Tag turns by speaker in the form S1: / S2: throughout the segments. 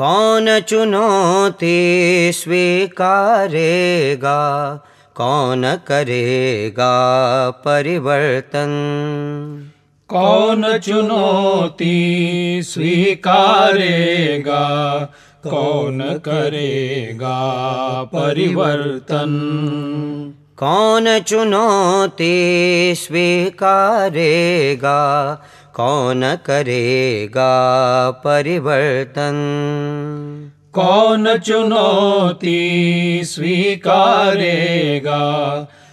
S1: कौन चुनौती स्वीकारेगा? कौन करेगा परिवर्तन?
S2: कौन चुनौती स्वीकारेगा? कौन करेगा परिवर्तन?
S1: कौन चुनौती स्वीकारेगा? कौन करेगा परिवर्तन?
S2: कौन चुनौती स्वीकारेगा?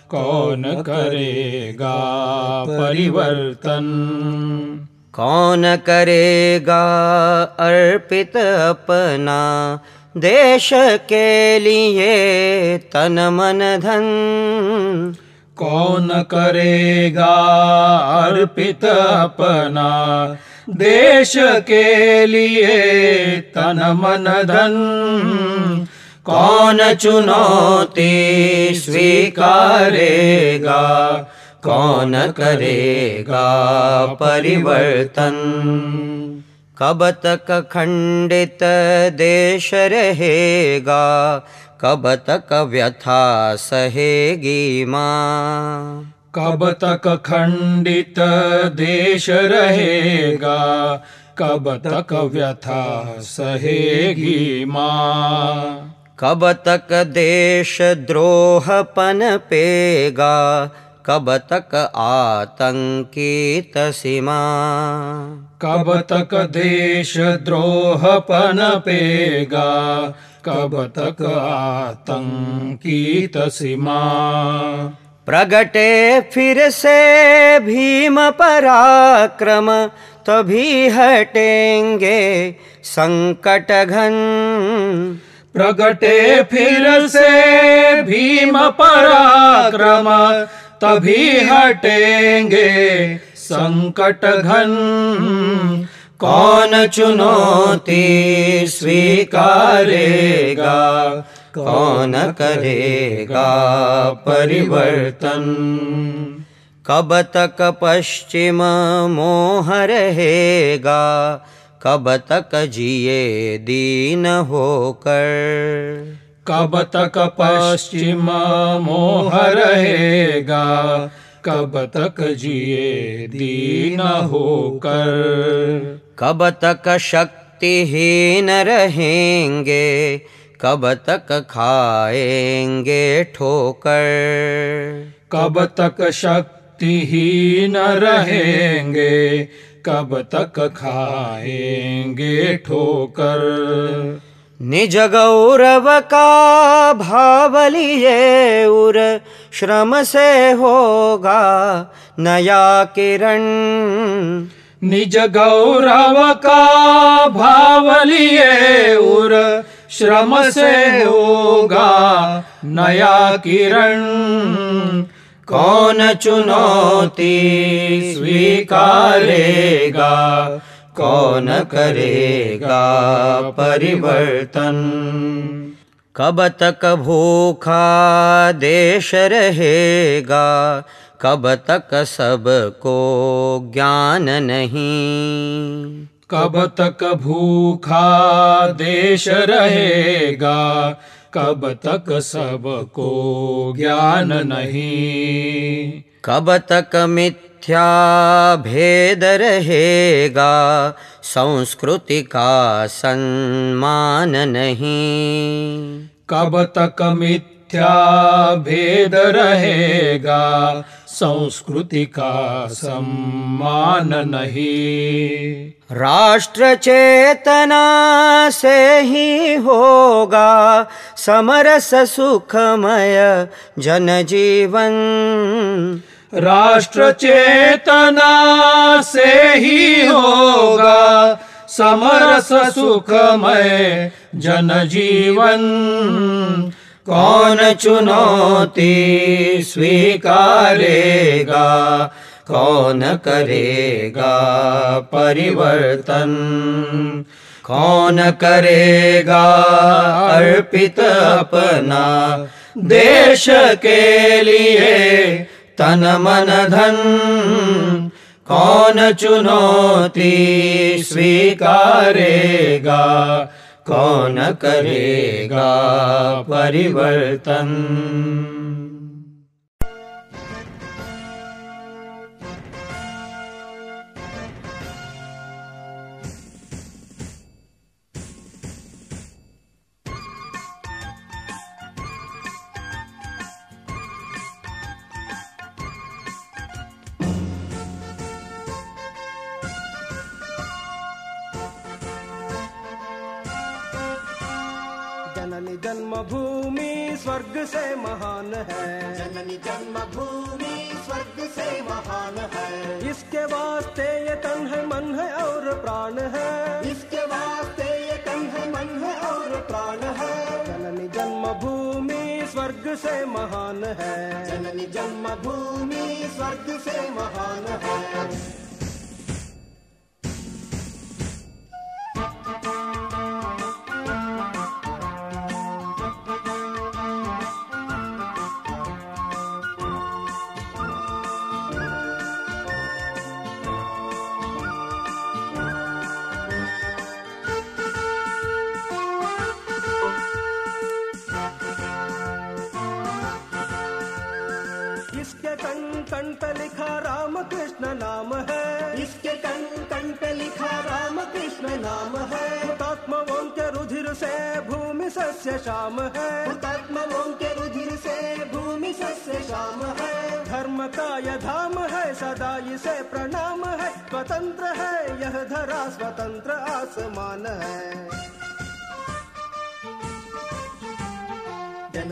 S2: कौन करेगा परिवर्तन?
S1: कौन करेगा अर्पित अपना देश के लिए तन मन धन?
S2: कौन करेगा अर्पित अपना? देश के लिए तन मन धन।
S1: कौन चुनौती स्वीकारेगा? कौन करेगा परिवर्तन? कब तक खंडित देश रहेगा? कब तक व्यथा सहेगी माँ
S2: कब तक खंडित देश रहेगा कब तक व्यथा सहेगी माँ
S1: कब तक देश द्रोह पनपेगा कब तक आतंकित सीमा
S2: कब तक देश द्रोह पनपेगा कब तक आतंकित सीमा
S1: प्रगटे फिर से भीम पराक्रम तभी हटेंगे संकट घन
S2: प्रगटे फिर से भीम पराक्रम तभी हटेंगे संकट घन
S1: कौन चुनौती स्वीकारेगा? कौन करेगा परिवर्तन? कब तक पश्चिम मोह रहेगा? कब तक जिए दीन होकर?
S2: कब तक पश्चिम मोह रहेगा? कब तक जिए दीन होकर?
S1: कब तक शक्तिहीन रहेंगे कब तक खाएँगे ठोकर।
S2: कब तक शक्तिहीन रहेंगे कब तक खाएँगे ठोकर।
S1: निज गौरव का भाव लिए उर श्रम से होगा नया किरण।
S2: निज गौरव का भाव लिए उर श्रम से होगा नया किरण।
S1: कौन चुनौती स्वीकारेगा? कौन करेगा परिवर्तन? कब तक भूखा देश रहेगा? कब तक सबको ज्ञान नहीं?
S2: कब तक भूखा देश रहेगा कब तक सबको ज्ञान नहीं?
S1: कब तक मिथ्या भेद रहेगा संस्कृति का सम्मान नहीं?
S2: कब तक मिथ्या भेद रहेगा संस्कृति का सम्मान नहीं।
S1: राष्ट्र चेतना से ही होगा समरस सुखमय जनजीवन।
S2: राष्ट्र चेतना से ही होगा समरस सुखमय जनजीवन।
S1: कौन चुनौती स्वीकारेगा? कौन करेगा परिवर्तन? कौन करेगा अर्पित अपना देश के लिए तन मन धन? कौन चुनौती स्वीकारेगा?
S3: कौन करेगा परिवर्तन?
S4: जननी जन्मभूमि स्वर्ग से महान है। इसके वास्ते ये तन है मन है और प्राण है।
S5: इसके वास्ते ये तन है मन है और प्राण है।
S4: जननी जन्मभूमि स्वर्ग से महान है।
S5: जननी जन्मभूमि स्वर्ग से महान है।
S4: राम कृष्ण नाम है।
S5: इसके कण कण पे लिखा राम कृष्ण नाम है।
S4: हुतात्माओं के रुधिर से भूमि सस्य शाम है।
S5: हुतात्माओं के रुधिर से भूमि सस्य शाम है।
S4: धर्म का यह धाम है सदा इसे प्रणाम है। स्वतंत्र है यह धरा स्वतंत्र आसमान है।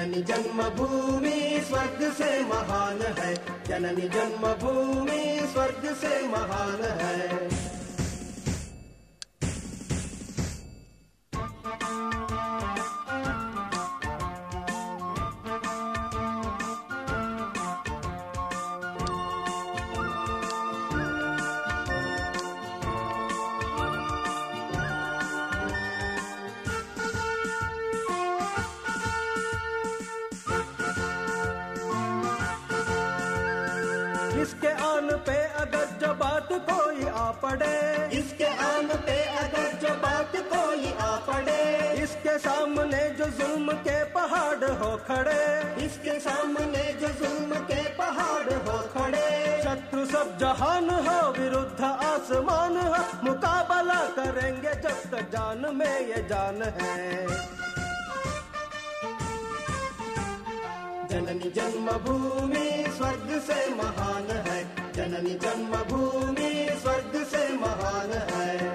S5: जननी जन्मभूमि स्वर्ग से महान है। जननी जन्मभूमि स्वर्ग से महान है।
S4: इसके पड़े।
S5: इसके आम पे अगर जो बात कोई आ पड़े।
S4: इसके सामने जो जुल्म के पहाड़ हो खड़े।
S5: इसके सामने जो जुल्म के पहाड़ हो खड़े।
S4: शत्रु सब जहान हो विरुद्ध आसमान हो। मुकाबला करेंगे जब तक जान में ये जान है।
S5: जननी जन्मभूमि स्वर्ग से महान है। जननी जन्मभूमि स्वर्ग है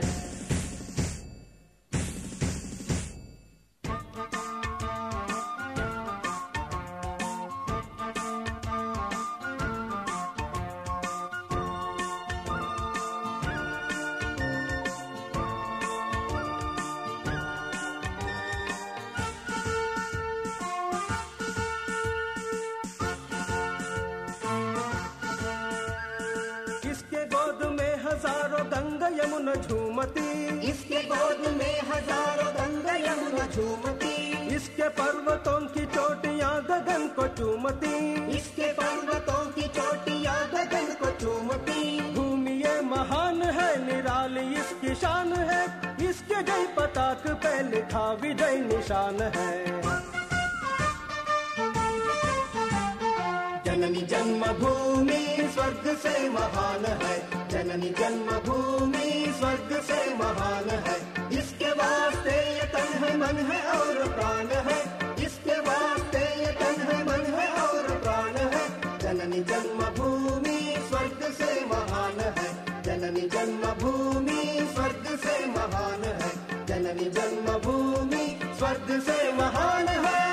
S4: हज़ारों गंगा यमुना झूमती।
S5: इसके गोद में हज़ारों गंगा यमुना झूमती।
S4: इसके पर्वतों की चोटियाँ गगन को चूमती।
S5: इसके पर्वतों की चोटियाँ गगन को चूमती।
S4: भूमि ये महान है निराली इसकी शान है। इसके जय पताक पे लिखा विजय निशान है।
S5: जननी जन्मभूमि स्वर्ग से महान है। जननी जन्मभूमि स्वर्ग से महान है। इसके वास्ते ये तन है, मन है और प्राण है। इसके वास्ते ये तन है, मन है और प्राण है। जननी जन्मभूमि स्वर्ग से महान है। जननी जन्मभूमि स्वर्ग से महान है। जननी जन्मभूमि स्वर्ग से महान है ಿ।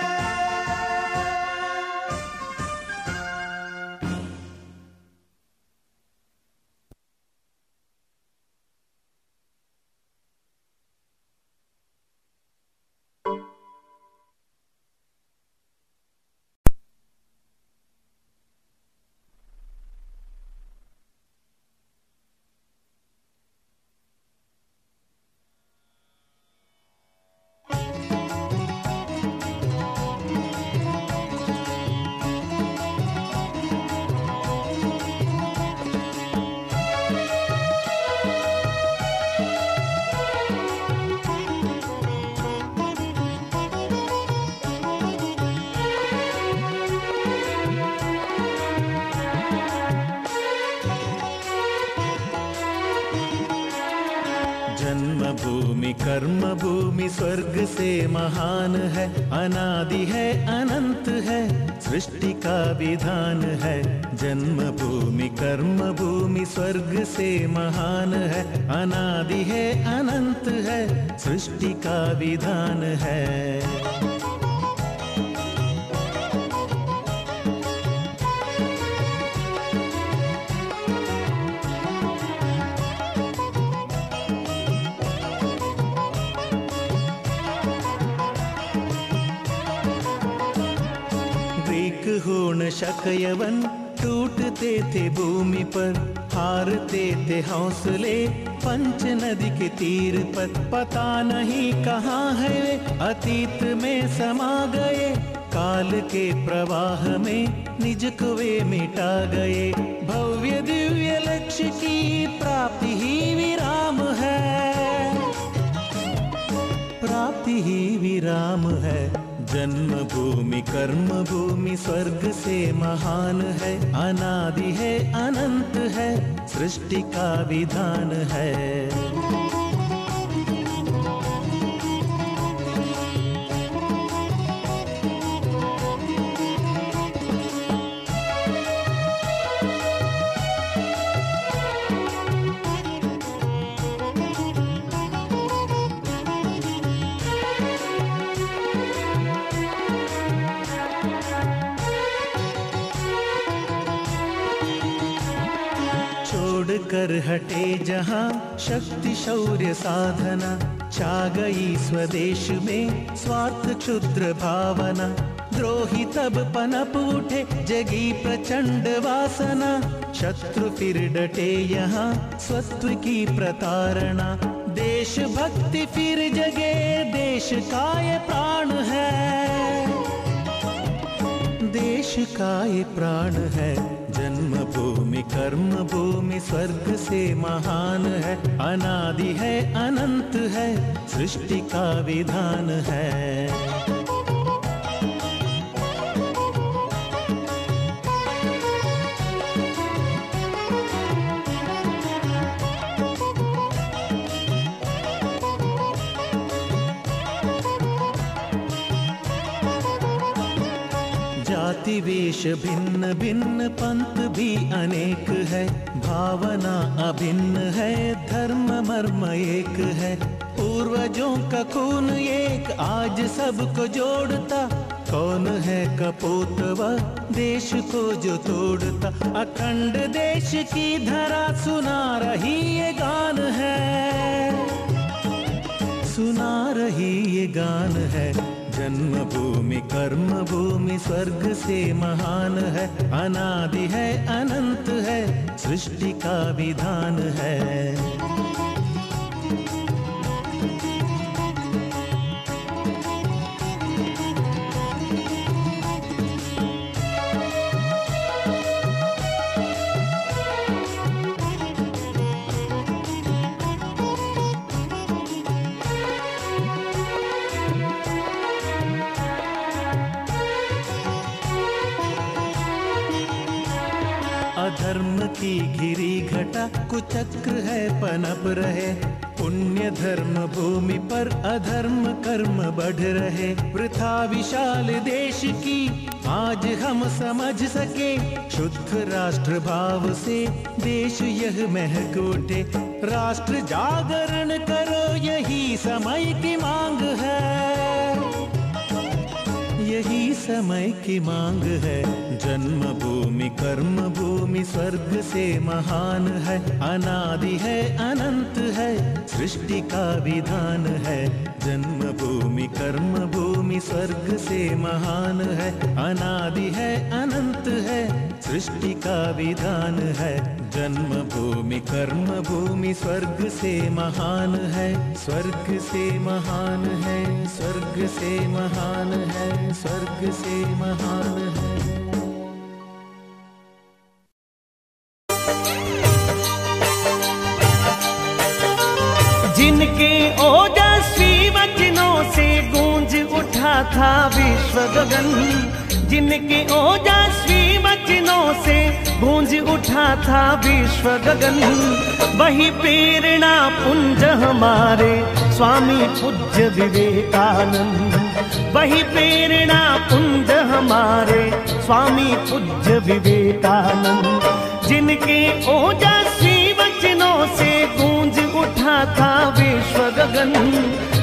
S6: अनादि है, अनंत है, सृष्टि का विधान है। जन्म भूमि कर्म भूमि स्वर्ग से महान है। अनादि है, अनंत है, सृष्टि का विधान है। होण शकयवन टूटते थे भूमि पर, हारते थे हौसले, पंच नदी के तीर पर। पता नहीं कहाँ है अतीत में समा गए। काल के प्रवाह में निज को वे मिटा गए। भव्य दिव्य लक्ष्य की प्राप्ति ही विराम है। प्राप्ति ही विराम है। जन्म भूमि कर्म भूमि स्वर्ग से महान है। अनादि है, अनंत है, सृष्टि का विधान है। कर हटे जहाँ शक्ति, शौर्य, साधना छा गई स्वदेश में स्वार्थ, क्षुद्र भावना। द्रोही तब पनप उठे, जगी प्रचंड वासना। शत्रु फिर डटे यहाँ, स्वत्व की प्रतारणा। देश भक्ति फिर जगे, देश का ये प्राण है। देश का ये प्राण है। जन्म भूमि कर्म भूमि स्वर्ग से महान है। अनादि है, अनंत है, सृष्टि का विधान है। जाति वेश भिन्न भिन्न पंथ भी अनेक है। भावना अभिन्न है, धर्म मर्म एक है। पूर्वजों का खून एक, आज सबको जोड़ता। कौन है कपोतवा, देश को जो तोड़ता। अखंड देश की धरा सुना रही ये गान है। सुना रही ये गान है। जन्म भूमि कर्म भूमि स्वर्ग से महान है। अनादि है, अनंत है, सृष्टि का विधान है। की घिरी घटा, कुचक्र है, पनप रहे। पुण्य धर्म भूमि पर अधर्म कर्म बढ़ रहे। वृथा विशाल देश की आज हम समझ सके। शुद्ध राष्ट्र भाव से देश यह महक उठे। राष्ट्र जागरण करो, यही समय की मांग है। यही समय की मांग है। जन्म भूमि कर्म भूमि स्वर्ग से महान है। अनादि है, अनंत है, सृष्टि का विधान है। जन्म भूमि कर्म भूमि स्वर्ग से महान है। अनादि है, अनंत है, सृष्टि का विधान है। जन्म भूमि कर्म भूमि स्वर्ग से महान है। स्वर्ग से महान है, स्वर्ग से महान है स्वर्ग से महान है।
S7: जिनके ओजस्वी वचनों से गूंज उठा था विश्व गगन जिनके ओजस्वी वचनों से गूंज उठा था विश्व गगन वही प्रेरणा पुंज हमारे
S8: स्वामी पूज्य विवेकानंद। वही प्रेरणा पुंज हमारे, स्वामी पूज्य विवेकानंद, जिनके ओजस्वी वचनों से गूंज उठा था विश्व गगन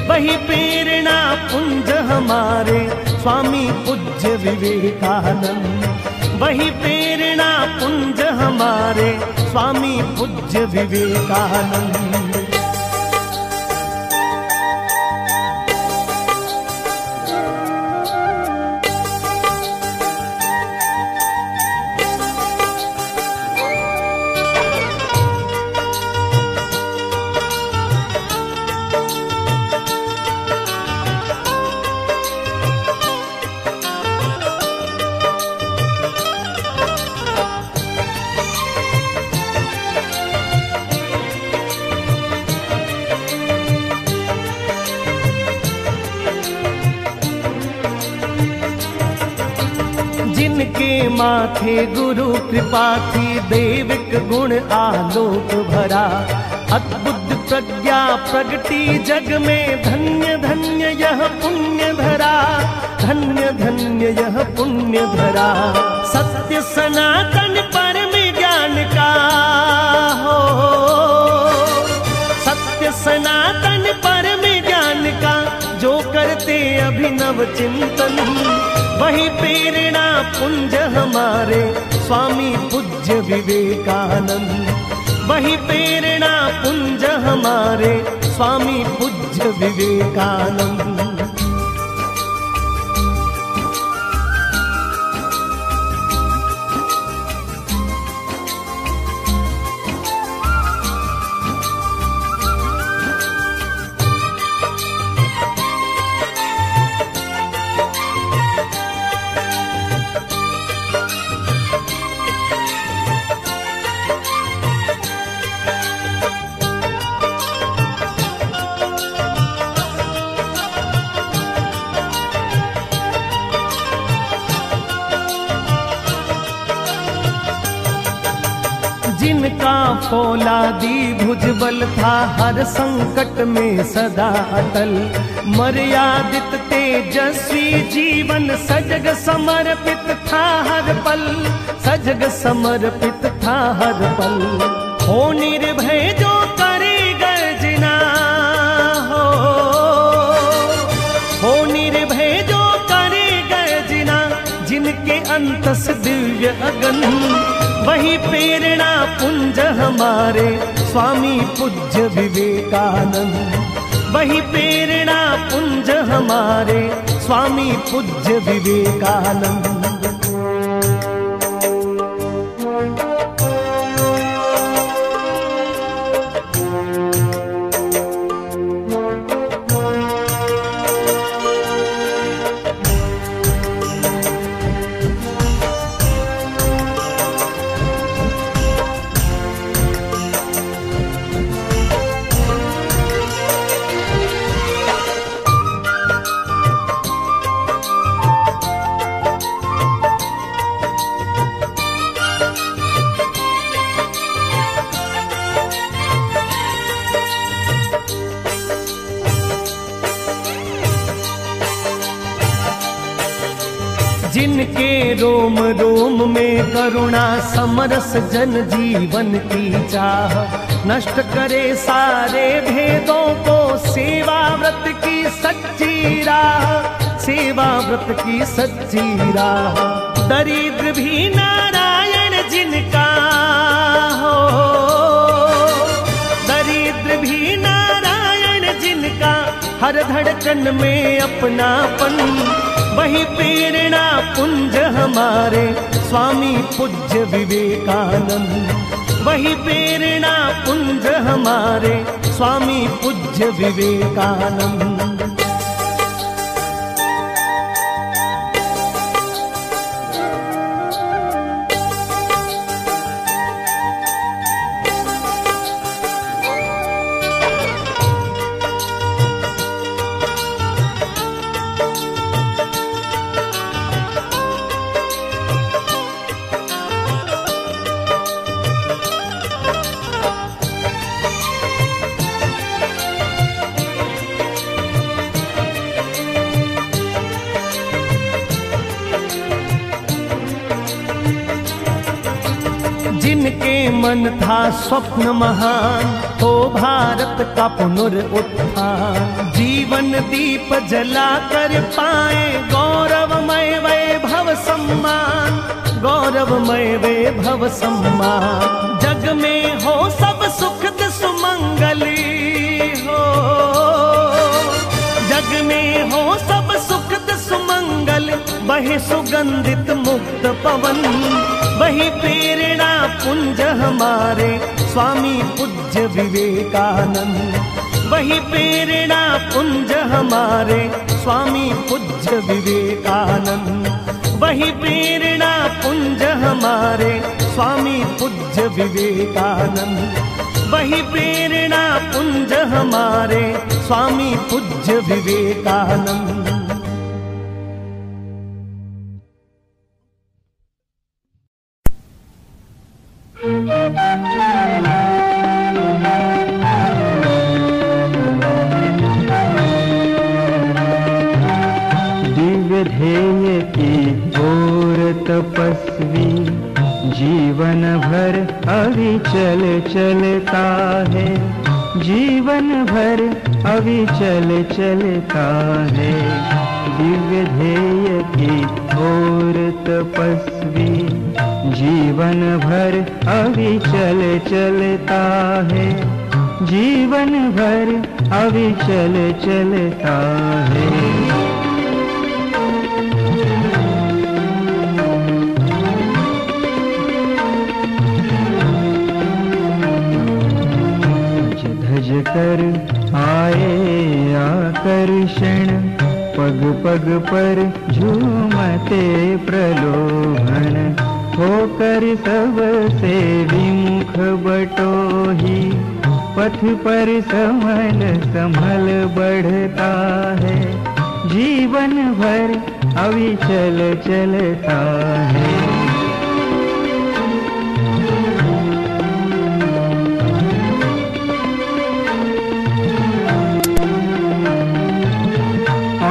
S8: वही प्रेरणा पुंज हमारे, स्वामी पूज्य विवेकानंद। वही प्रेरणा पुंज हमारे, स्वामी पूज्य विवेकानंद। माथे गुरु कृपा थी, देविक गुण आलोक भरा। अद्भुत प्रज्ञा प्रगति जग में धन्य धन्य यह पुण्य धरा। धन्य धन्य यह पुण्य धरा। सत्य सनातन परम ज्ञान का हो। सत्य सनातन जो करते अभिनव चिंतन, वही प्रेरणा पुंज हमारे स्वामी पूज्य विवेकानंद। वही प्रेरणा पुंज हमारे स्वामी पूज्य विवेकानंद। फौलादी भुजबल था हर संकट में सदा अटल। मर्यादित तेजस्वी जीवन सजग समर्पित था हर पल। सजग समर्पित था हर पल। हो निर्भय जो करे गर्जना, हो। हो निर्भय जो करे गर्जना, जिनके अंतस दिव्य अगन। वही प्रेरणा पुंज हमारे स्वामी पूज्य विवेकानंद। वही प्रेरणा पुंज हमारे स्वामी पूज्य विवेकानंद। करुणा समरस जन जीवन की चाह। नष्ट करे सारे भेदों को सेवा व्रत की सच्ची राह। सेवा व्रत की सच्ची राह। दरिद्र भी नारायण जिनका हो। दरिद्र भी नारायण जिनका हर धड़कन में अपनापन। वही प्रेरणा पुंज हमारे स्वामी पूज्य विवेकानंद। वही प्रेरणा पुंज हमारे स्वामी पूज्य विवेकानंद। मन था स्वप्न महान हो भारत का पुनरुत्थान जीवन दीप जला कर पाए गौरवमय वैभव सम्मान, गौरवमय वैभव सम्मान। जग में हो सब सुखद सुमंगली, हो। जग में हो सब सुखद सुमंगल, बहे सुगंधित मुक्त पवन वही प्रेरणा पुंज हमारे स्वामी पूज्य विवेकानंद। वही प्रेरणा पुंज हमारे स्वामी पूज्य विवेकानंद। वही प्रेरणा पुंज हमारे स्वामी पूज्य विवेकानंद। वही प्रेरणा पुंज हमारे स्वामी पूज्य विवेकानंद।
S9: पथ पर संभल संभल बढ़ता है। जीवन भर अविचल चलता है।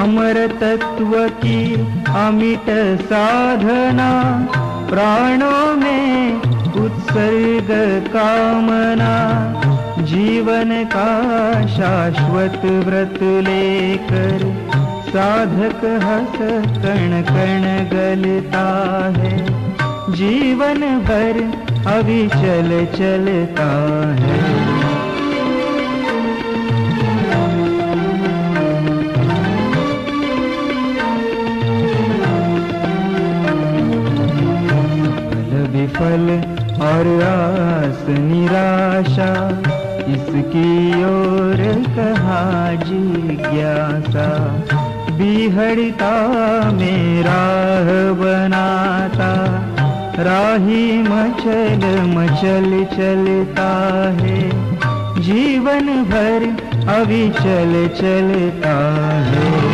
S9: अमर तत्व की अमिट साधना, प्राणों में उत्सर्ग कामना। जीवन का शाश्वत व्रत लेकर साधक हस कण कण गलता है। जीवन भर अभी चल चलता है। फल विफल और आस निराशा इसकी ओर कहा जिज्ञासा, बिहड़ता मेरा बनाता। राही मचल मचल चलता है, जीवन भर अभी चल चलता है।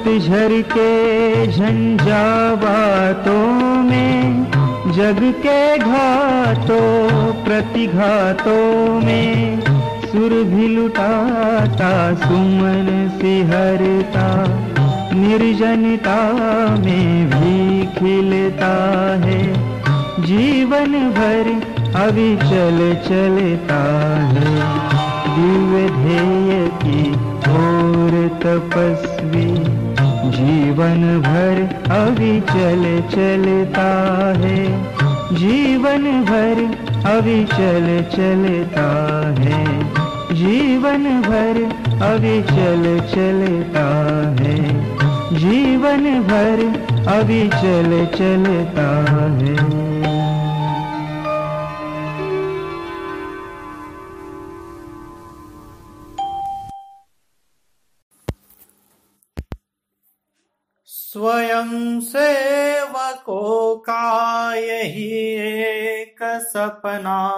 S9: पतझर के झंझावातों में, जग के घातों प्रतिघातों में, सुर भी लुटाता, सुमन सिहरता, निर्जनता में भी खिलता है। जीवन भर अभी चल चलता है। दिव्य ध्येय की ओर तपस्वी जीवन भर अभी चल चलता है। जीवन भर अभी चल चलता है। जीवन भर अभी चल चलता है। जीवन भर अभी चल चलता है।
S10: स्वयं सेवकों का यही एक सपना।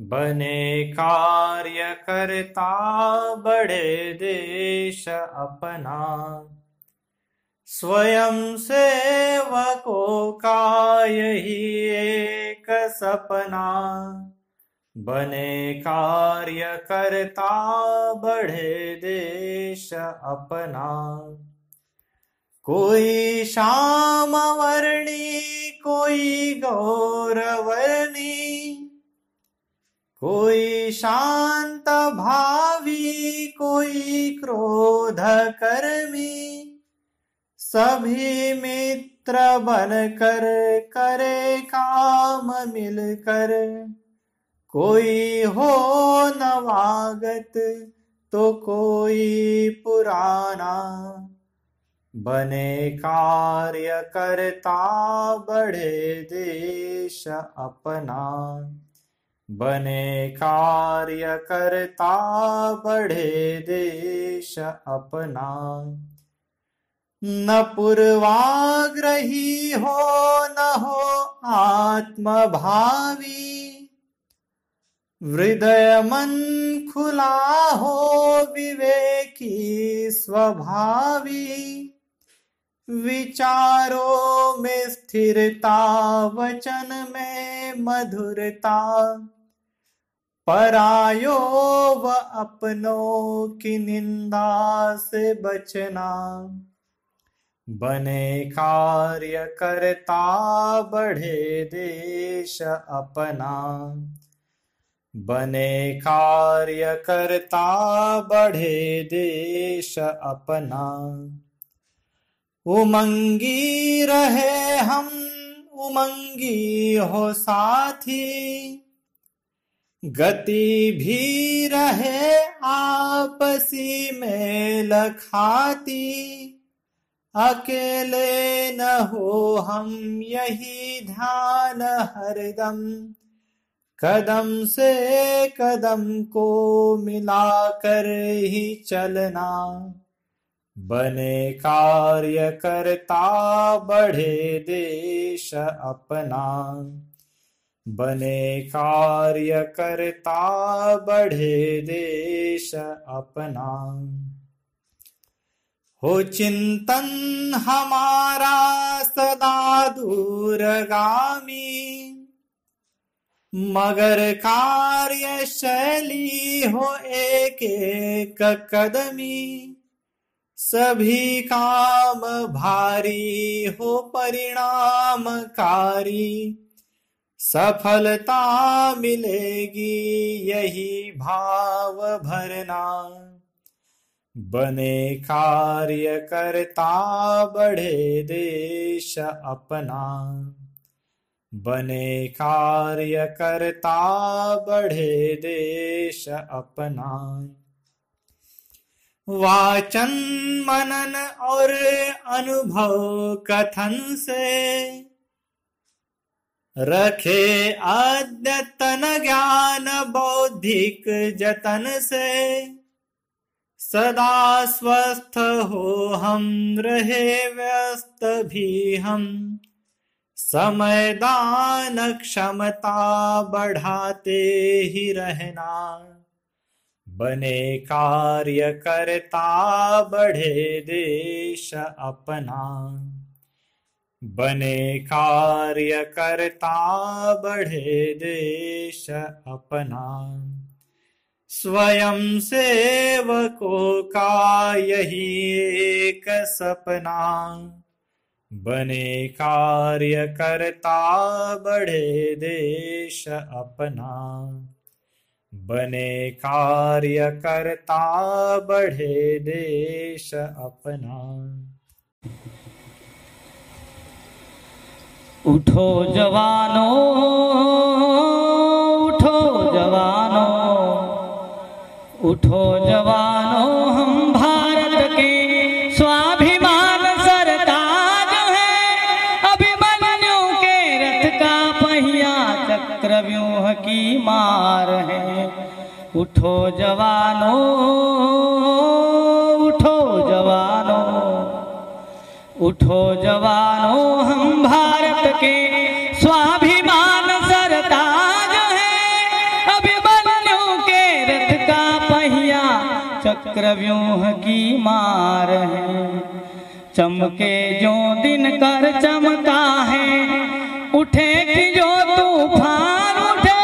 S10: बने कार्य करता बड़े देश अपना। स्वयं सेवकों का यही एक सपना। बने कार्य करता बढ़े देश अपना। कोई श्याम वर्णी, कोई गौरवर्णी, कोई शांत भावी, कोई क्रोध कर्मी सभी मित्र बनकर करे काम मिलकर। कोई हो नवागत तो कोई पुराना। बने कार्य करता बढ़े देश अपना। बने कार्य करता बढ़े देश अपना। न पूर्वाग्रही हो, न हो आत्मभावी। हृदय मन खुला हो, विवेकी स्वभावी। विचारों में स्थिरता, वचन में मधुरता। परायो व अपनों की निंदा से बचना। बने कार्य करता, बढ़े देश अपना। बने कार्य करता, बढ़े देश अपना। उमंगी रहे हम, उमंगी हो साथी। गति भी रहे आपसी में लखाती अकेले न हो हम, यही ध्यान हरदम। कदम से कदम को मिलाकर ही चलना। बने कार्य करता बढ़े देश अपना। बने कार्य करता बढ़े देश अपना। हो चिंतन हमारा सदा दूरगामी। मगर कार्य शैली हो एक एक कदमी। सभी काम भारी हो परिणामकारी। सफलता मिलेगी यही भाव भरना। बने कार्य करता बढ़े देश अपना। बने कार्य करता बढ़े देश अपना। वाचन मनन और अनुभव कथन से। रखे अद्यतन ज्ञान बौद्धिक जतन से। सदा स्वस्थ हो हम, रहे व्यस्त भी हम। समय दान क्षमता बढ़ाते ही रहना। बने कार्य करता बढ़े देश अपना। बने कार्य करता बढ़े देश अपना। स्वयं सेवकों का यही एक सपना। बने कार्य करता बढ़े देश अपना। बने कार्य करता बढ़े देश अपना।
S11: उठो जवानों उठो जवानों उठो जवानों हम उठो जवानों, हम भारत के स्वाभिमान सरताज हैं। अभिमन्यु के रथ का पहिया चक्रव्यूह की मार है। चमके जो दिन कर चमका है, उठे कि जो तूफ़ान उठे।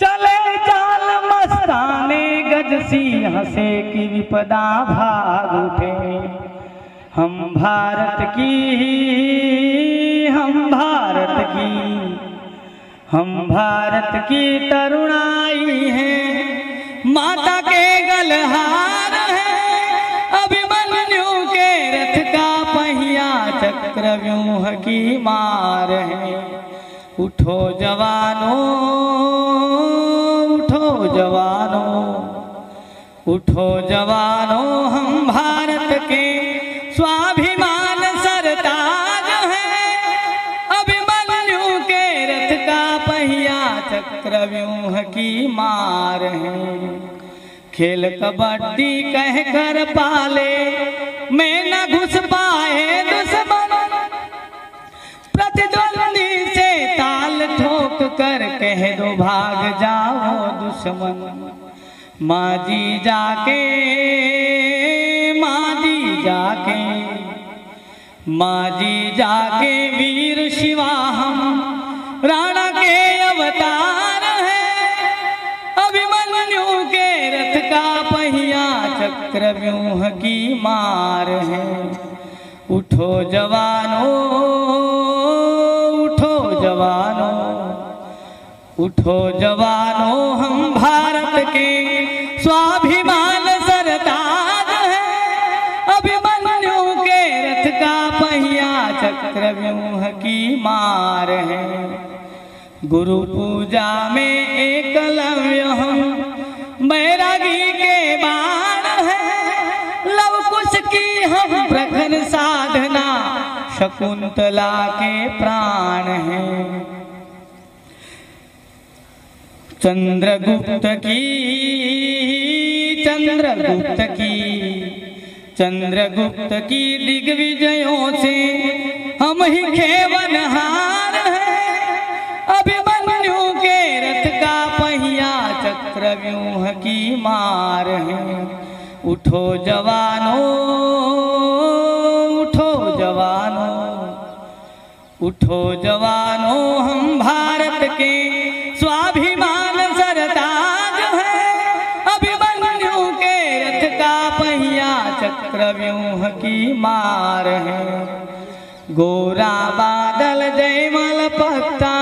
S11: चले चाल मस्ताने, गज सिंह से की विपदा भाग उठे। हम भारत की हम भारत की, हम भारत की तरुणाई है। माता के गलहार है, अभिमन्यु के रथ का पहिया चक्र व्यूह की मार है। उठो जवानों उठो जवानों उठो जवानों, हम भारत खेल कबड्डी कह कर पाले, में न घुस पाए दुश्मन। प्रतिद्वंदी से ताल ठोक कर कह दो, भाग जाओ दुश्मन। माँ जी जाके माँ जी जाके माँ जी जाके वीर शिवा हम, राणा के अवतार चक्र व्यूह की मार है। उठो जवानों उठो जवानों उठो जवानों, हम भारत के स्वाभिमान सरताज हैं। अभिमन्यु के रथ का पहिया चक्र व्यूह की मार है। गुरु पूजा में एकलव्य हम, बैरागी शकुंतला के प्राण हैं। चंद्रगुप्त की चंद्रगुप्त की चंद्रगुप्त की दिग्विजयों से हम ही खेवनहार हैं। अभिमन्यु के रथ का पहिया चक्र व्यूह की मार है। उठो जवानों उठो जवानों, हम भारत के स्वाभिमान सरताज हैं। अभिमन्यु के रथ का पहिया चक्र व्यूह की मार है। गोरा बादल जयमल पत्ता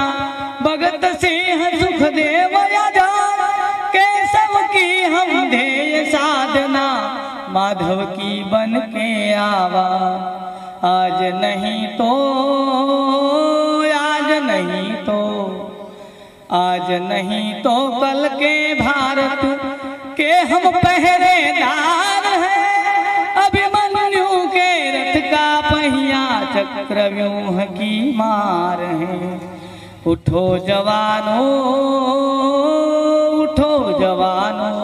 S11: भगत सिंह सुखदेव आज़ाद केशव की हम ध्येय साधना, माधव की बन के आवा। आज नहीं तो आज नहीं तो आज नहीं तो कल के भारत के हम पहरेदार हैं। अभिमन्यु के रथ का पहिया चक्र व्यूह की मार है। उठो जवानों उठो जवानों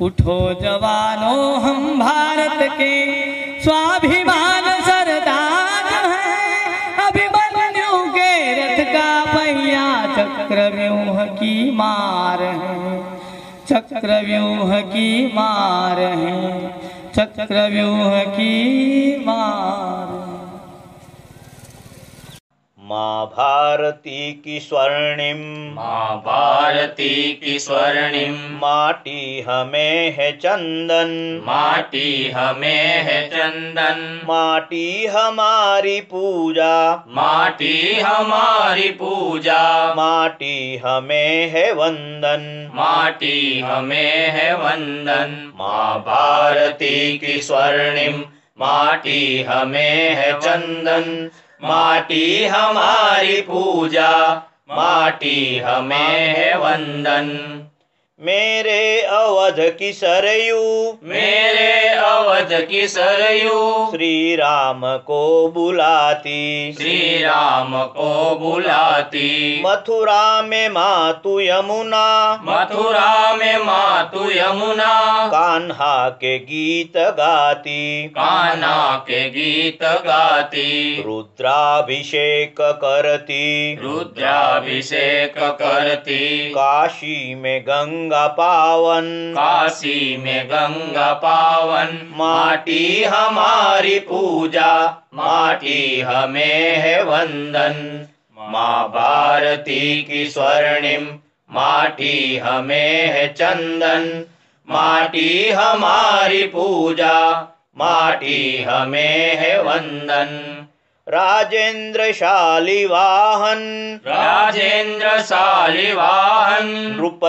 S11: उठो जवानों, हम भारत के स्वाभिमान चक्र व्यूह की मार है चक्रव्यूह की मार
S12: माँ भारती की स्वर्णिम।
S13: माँ भारती की स्वर्णिम।
S12: माटी हमें है चंदन।
S13: माटी हमें है चंदन।
S12: माटी हमारी पूजा।
S13: माटी हमारी पूजा।
S12: माटी हमें है वंदन।
S13: माटी हमें है वंदन। माँ भारती की स्वर्णिम। माटी हमें है चंदन। माटी हमारी पूजा माटी हमें है वंदन।
S12: मेरे अवध की सरयू
S13: मेरे अवध की सरयू
S12: श्री राम को बुलाती।
S13: श्री राम को बुलाती।
S12: मथुरा में मातु यमुना।
S13: मथुरा में मातु यमुना।
S12: कान्हा के गीत गाती।
S13: कान्हा के गीत गाती।
S12: रुद्राभिषेक करती।
S13: रुद्राभिषेक करती।
S12: काशी में गंगा पावन
S13: काशी में गंगा पावन माटी हमारी पूजा माटी हमें है वंदन। माँ भारती की स्वर्णिम माटी हमें है चंदन। माटी हमारी पूजा माटी हमें है वंदन।
S12: राजेंद्र शालिवाहन
S13: राजेंद्र शालिवाहन
S12: नृप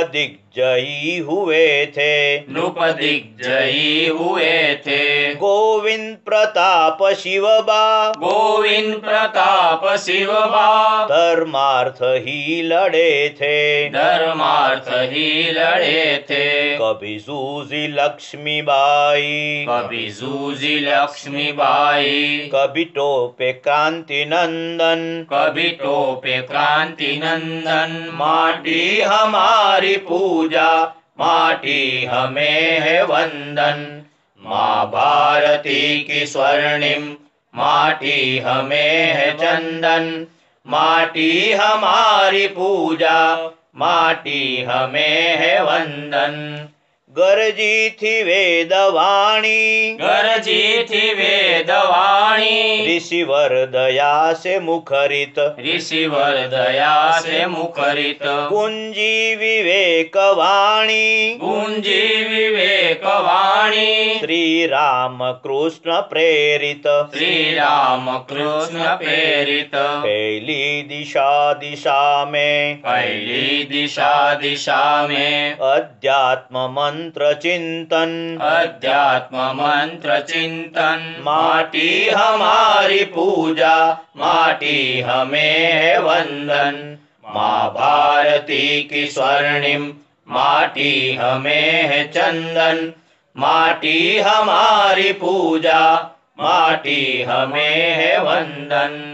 S12: दिग्जयी हुए थे।
S13: नृप दिग्जयी हुए थे।
S12: गोविंद प्रताप शिवबा
S13: गोविंद प्रताप शिवबा
S12: धर्मार्थ ही लड़े थे।
S13: धर्मार्थ ही लड़े थे।
S12: कभी जूझी लक्ष्मीबाई
S13: कभी जूझी लक्ष्मीबाई
S12: कभी टोपे क्रांति नंदन।
S13: कभी टोपे क्रांति नंदन। माटी हमारी पूजा, माटी हमें है वंदन। माँ भारती की स्वर्णिम, माटी हमें है चंदन। माटी हमारी पूजा, माटी हमें है वंदन।
S12: गरजी थी वेदवाणी,
S13: गरजी थी वेदवाणी।
S12: ऋषिवर दया से मुखरित।
S13: ऋषिवर दया से मुखरित।
S12: कुंजी विवेक वाणी
S13: कुंजी विवेक वाणी
S12: श्री राम कृष्ण प्रेरित।
S13: श्री राम कृष्ण प्रेरित।
S12: पहली दिशा दिशा में।
S13: पहली दिशा दिशा में।
S12: अध्यात्म मंत्र चिंतन।
S13: अध्यात्म मंत्र चिंतन। माटी हमारी पूजा, माटी हमें है वंदन। माँ भारती की स्वर्णिम, माटी हमें है चंदन। माटी हमारी पूजा, माटी हमें है वंदन।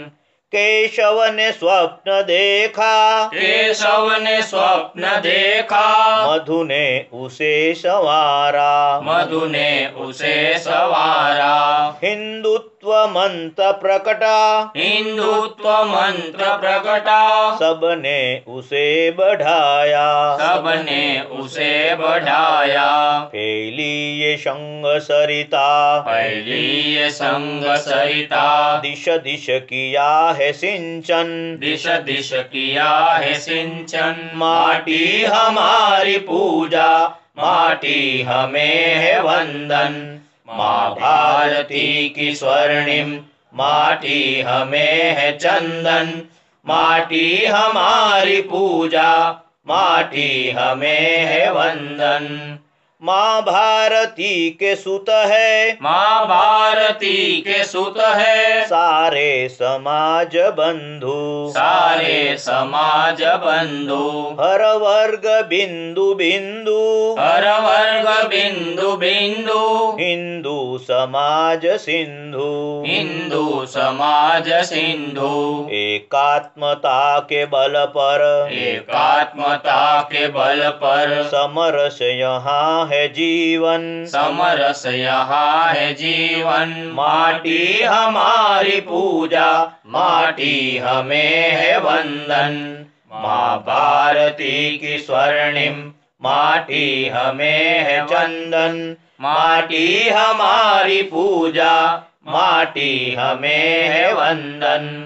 S12: केशव ने स्वप्न देखा।
S13: केशव ने स्वप्न देखा।
S12: मधु ने उसे सवारा।
S13: मधु ने उसे सवारा।
S12: हिंदुत्व मंत्र प्रकटा।
S13: हिंदुत्व मंत्र प्रकटा।
S12: सबने उसे बढ़ाया।
S13: सबने उसे बढ़ाया।
S12: फैली ये संग सरिता
S13: पहली ये संग सरिता
S12: दिश दिश किया है सिंचन।
S13: दिश दिश किया है सिंचन। माटी हमारी पूजा माटी हमें है वंदन। माँ भारती की स्वर्णिम माटी हमें है चंदन। माटी हमारी पूजा माटी हमें है वंदन।
S12: माँ भारती के सुत है।
S13: माँ भारती के सुत है।
S12: सारे समाज बंधु।
S13: सारे समाज बंधु।
S12: हर वर्ग बिंदु बिंदु।
S13: हर वर्ग बिंदु बिंदु।
S12: हिंदू समाज सिंधु।
S13: हिंदू समाज सिंधु।
S12: एकात्मता के बल पर।
S13: एकात्मता के बल पर।
S12: समरस यहाँ है जीवन।
S13: समरस यहाँ है जीवन। माटी हमारी पूजा माटी हमें है वंदन। माँ भारती की स्वर्णिम माटी हमें है चंदन। माटी हमारी पूजा माटी हमें है वंदन।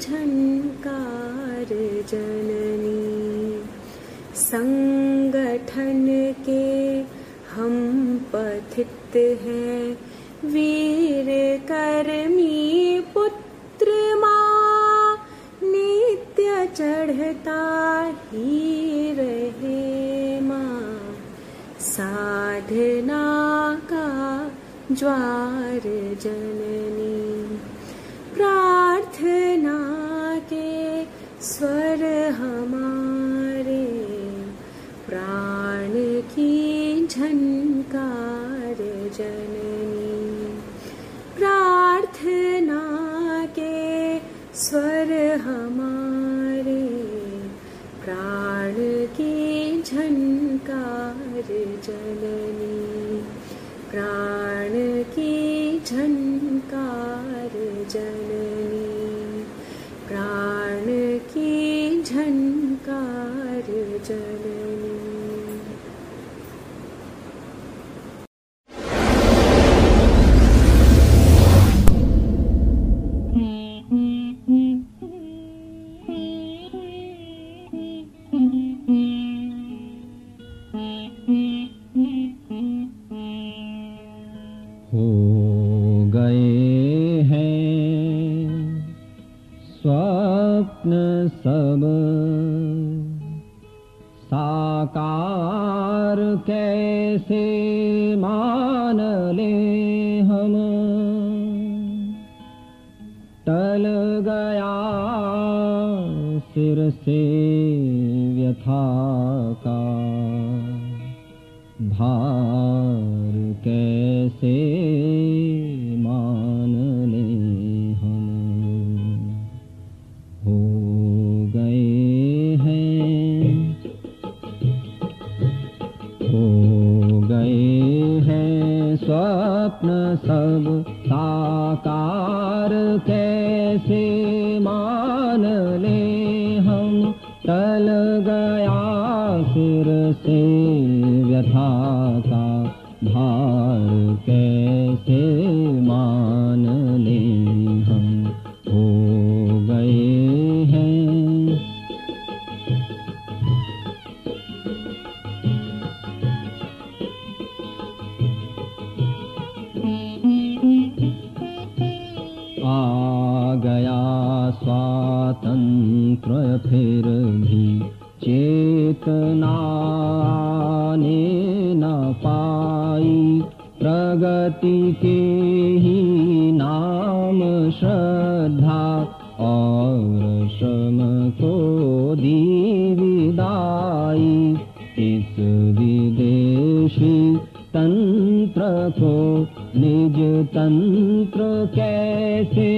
S14: झनकार जननी। संगठन के हम पथित हैं। वीर कर्मी पुत्र माँ, नित्य चढ़ता ही रहे माँ। साधना का ज्वार जन जननी प्राण की
S3: झंड कैसे मान ले हम। टल गया सिर से व्यथा का। भार कैसे सब साकार कैसे मान ले हम? चल गया सिर से स्वातंत्र फिर भी चेतना पाई प्रगति के ही नाम श्रद्धा और श्रम को दी विदाई इस विदेशी तंत्र को निज तंत्र कैसे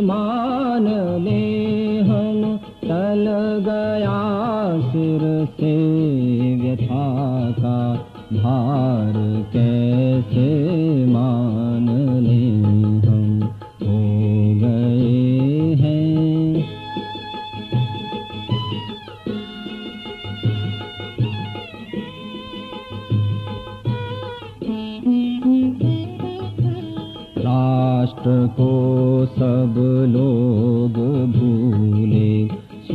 S3: मान ले टल गया सिर से व्यथा का भार, कैसे मान ले हम? हो गए हैं। राष्ट्र को सब लोग भूले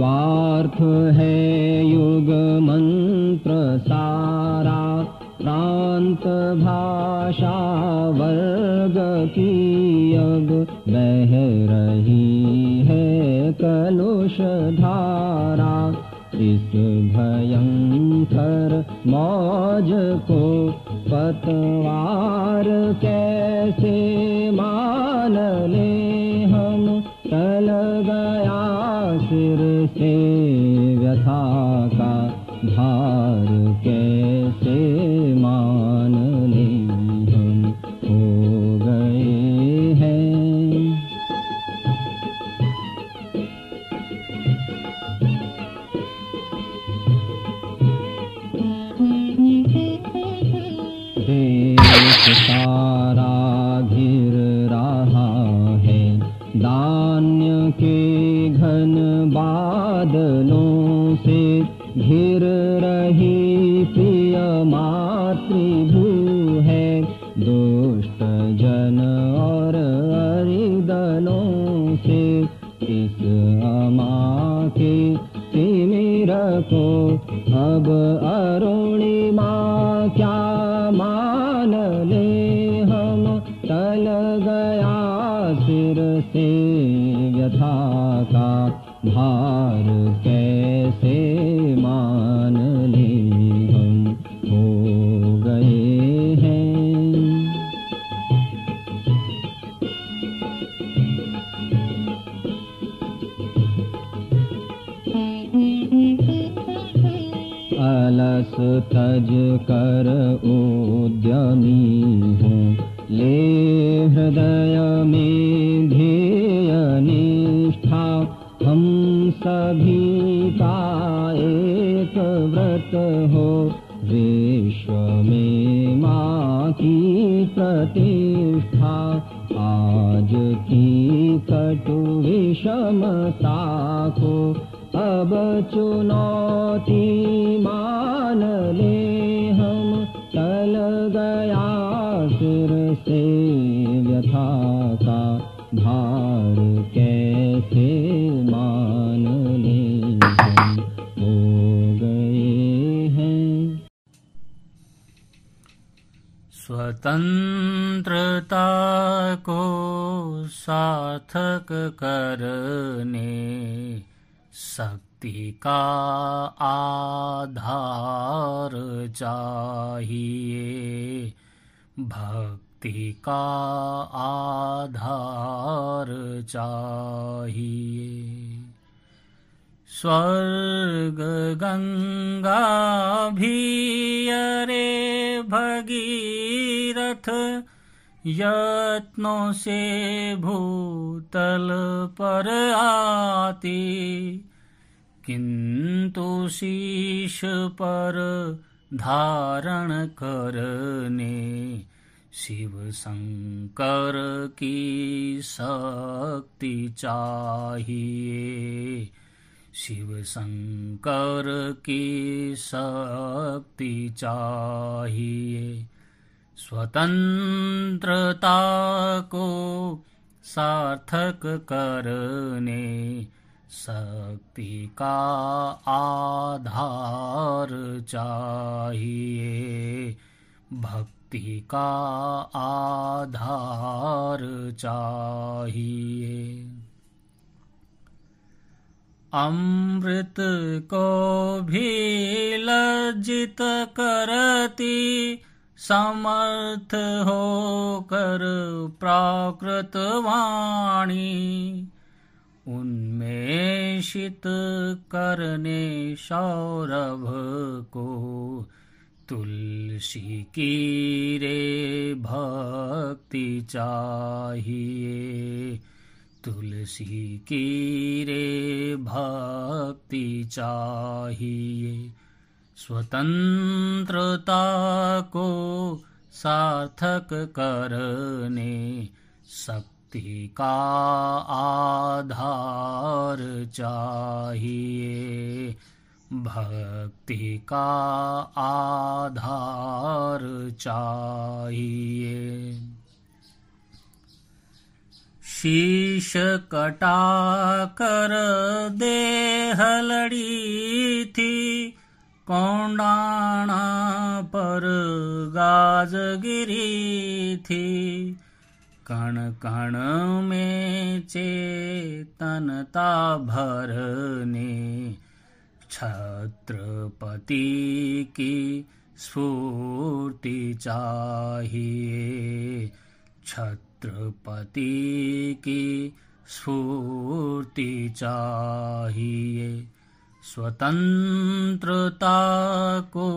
S3: स्वार्थ है युग मंत्र सारा। प्रांत भाषा वर्ग की अब बह रही है कलुष धारा। इस भयंकर मौज को पतवार कैसे मान ले? व्यथा का भार कैसे अब अरुणिमा तज कर उद्यमी हूँ। ले हृदय में ध्येय निष्ठा, हम सभी का एक व्रत हो। विश्व में माँ की प्रतिष्ठा, आज की कटु विषमता को अब चुनौती मान ले हम। चल गया सिर से व्यथा का भार कैसे मान ले हम? हो गए हैं।
S15: स्वतंत्रता को सार्थक करने शक्ति का आधार चाहिए। भक्ति का आधार चाहिए। स्वर्ग गंगा भी अरे भगीरथ यत्नों से भूतल पर आती, किंतु शीश पर धारण करने शिव शंकर की शक्ति चाहिए। शिव शंकर की शक्ति चाहिए। स्वतंत्रता को सार्थक करने शक्ति का आधार चाहिए। भक्ति का आधार चाहिए। अमृत को भी लज्जित करती समर्थ होकर प्राकृत वाणी उन्मेषित करने सौरभ को तुलसी की रे भक्ति चाहिए। तुलसी की रे भक्ति चाहिए। स्वतंत्रता को सार्थक करने, शक्ति का आधार चाहिए। भक्ति का आधार चाहिए। शीश कटा कर देह लड़ी थी कौंडाणा पर गाज गिरी थी। कण कण में चेतनता भरने, छत्रपति की स्फूर्ति चाहिए। छत्रपति की स्फूर्ति चाहिए। स्वतंत्रता को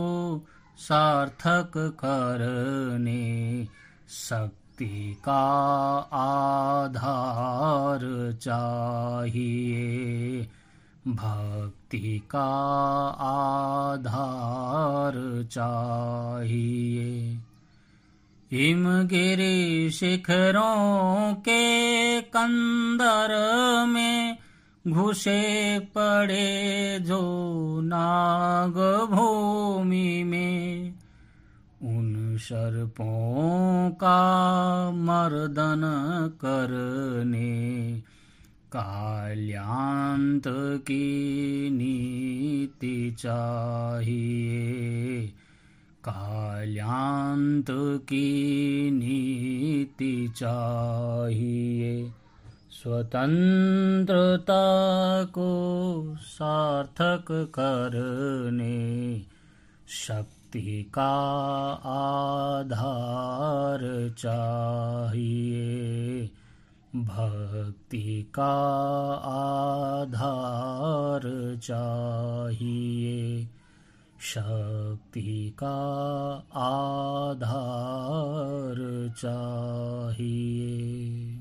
S15: सार्थक करने शक्ति का आधार चाहिए। भक्ति का आधार चाहिए। हिमगिरी शिखरों के कंदर में घुसे पड़े जो नाग भूमि में। उन सर्पों का मर्दन करने। काल्यांत की नीति चाहिए। काल्यांत की नीति चाहिए। स्वतंत्रता को सार्थक करने, शक्ति का आधार चाहिए। भक्ति का आधार चाहिए, शक्ति का आधार चाहिए।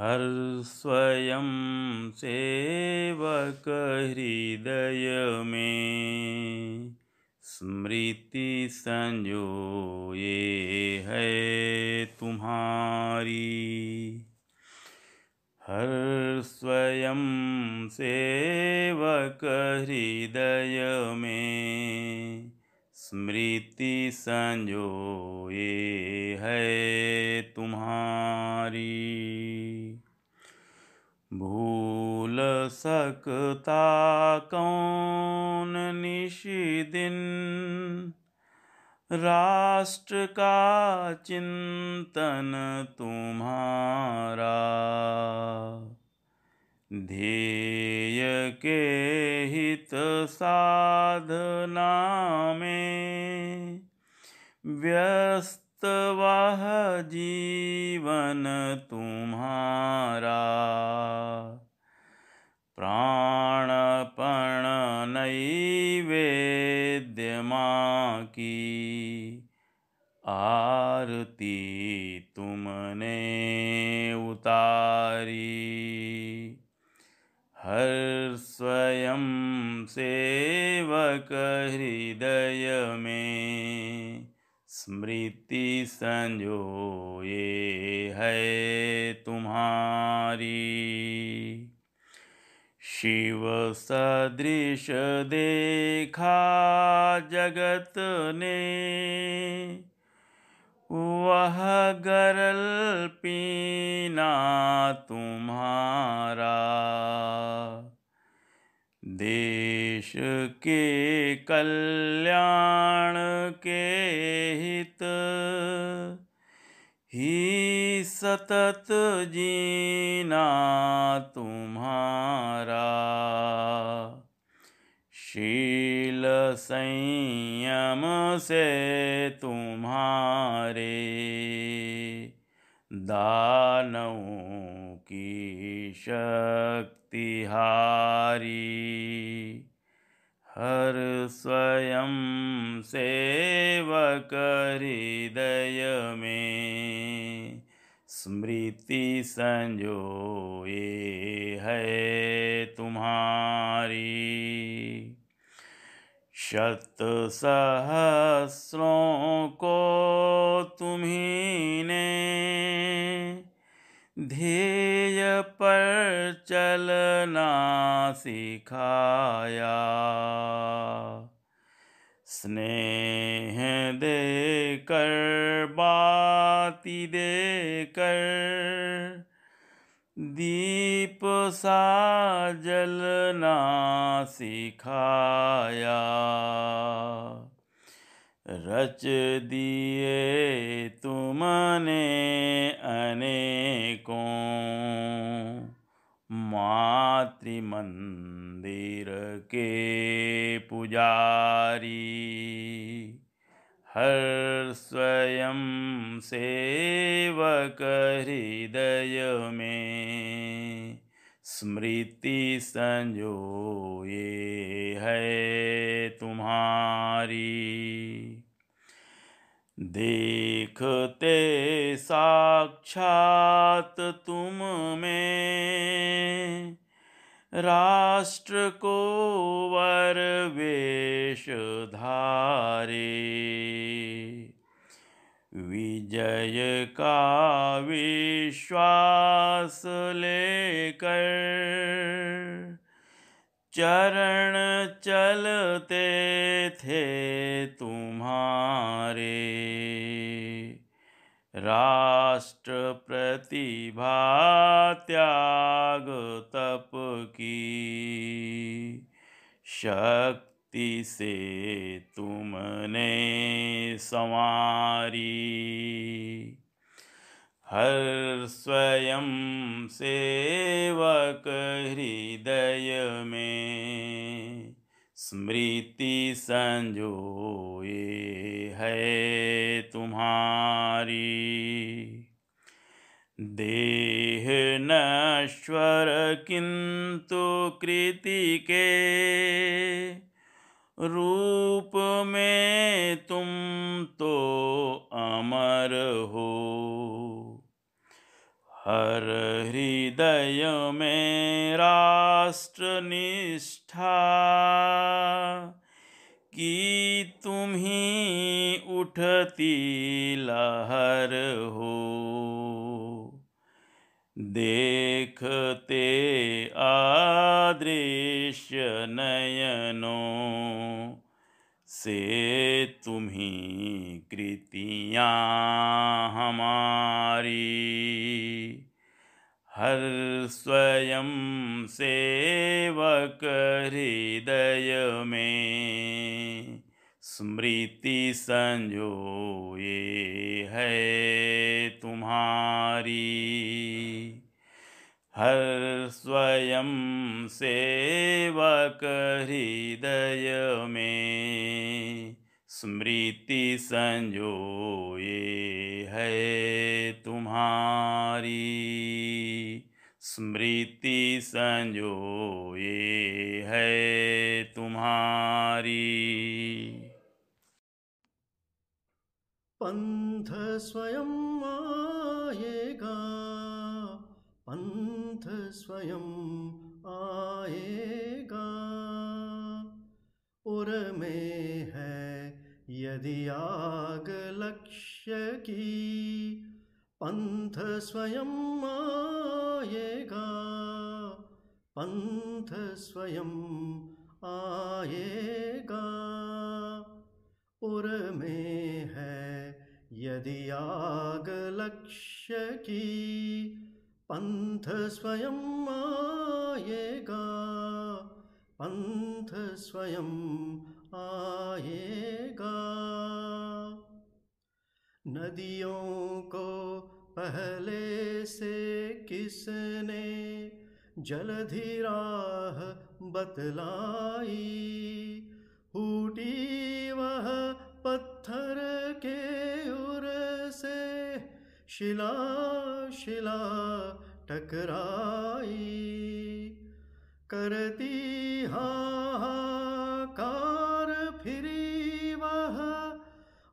S16: हर स्वयं सेवक हृदय में स्मृति संजोए है तुम्हारी। हर स्वयं सेवक हृदय में स्मृति संजोए है तुम्हारी भूल सकता कौन निश दिन? राष्ट्र का चिंतन तुम्हारा। ध्येय के हित साधना में व्यस्त वह जीवन तुम्हारा। प्राणपण नैवेद्य माँ की आरती तुमने उतारी। हर स्वयं सेवक हृदय में स्मृति संजोए है तुम्हारी। शिव सदृश देखा जगत ने वह गरल पीना तुम्हारा। देश के कल्याण के हित ही सतत जीना तुम्हारा। शील संयम से तुम्हारे दानों की शक्ति हारी स्वयं सेवक हृदय में स्मृति संजोए है तुम्हारी। शत सहस्रों को तुम्ही ध्येय पर चलना सिखाया। स्नेह देकर बाती देकर दीप सा जलना सिखाया। रच दिए तुमने अनेकों मातृमंदिर के पुजारी। हर स्वयं सेवक हृदय में स्मृति संजोए है तुम्हारी। देखते साक्षात तुम में। राष्ट्र को वर वेश धारे। विजय का विश्वास लेकर चरण चलते थे तुम्हारे। राष्ट्र प्रतिभा त्याग तप की। शक्ति से तुमने संवारी। हर स्वयं सेवक हृदय में स्मृति संजोए है तुम्हारी। देह नश्वर किंतु कृति के रूप में तुम तो अमर हो। हर हृदय में राष्ट्र निष्ठा की तुम ही उठती लहर हो। देखते आदृश्य नयनों से तुम्ही कृतियाँ हमारी। हर स्वयं सेवक हृदय में स्मृति संजोए है तुम्हारी। हर स्वयं सेवक हृदय में स्मृति संजोए है तुम्हारी। स्मृति संजोए है तुम्हारी।
S17: पंथ स्वयं स्वयं आएगा। उर में है यदि आग लक्ष्य की, पंथ स्वयं आएगा। पंथ स्वयं आएगा। उर में है यदि आग लक्ष्य की पंथ स्वयं आएगा पंथ स्वयं आएगा नदियों को पहले से किसने जलधि राह बतलाई? फूटी वह पत्थर के उर से शिला शिला टकराई। करती हाहाकार, फिरी वह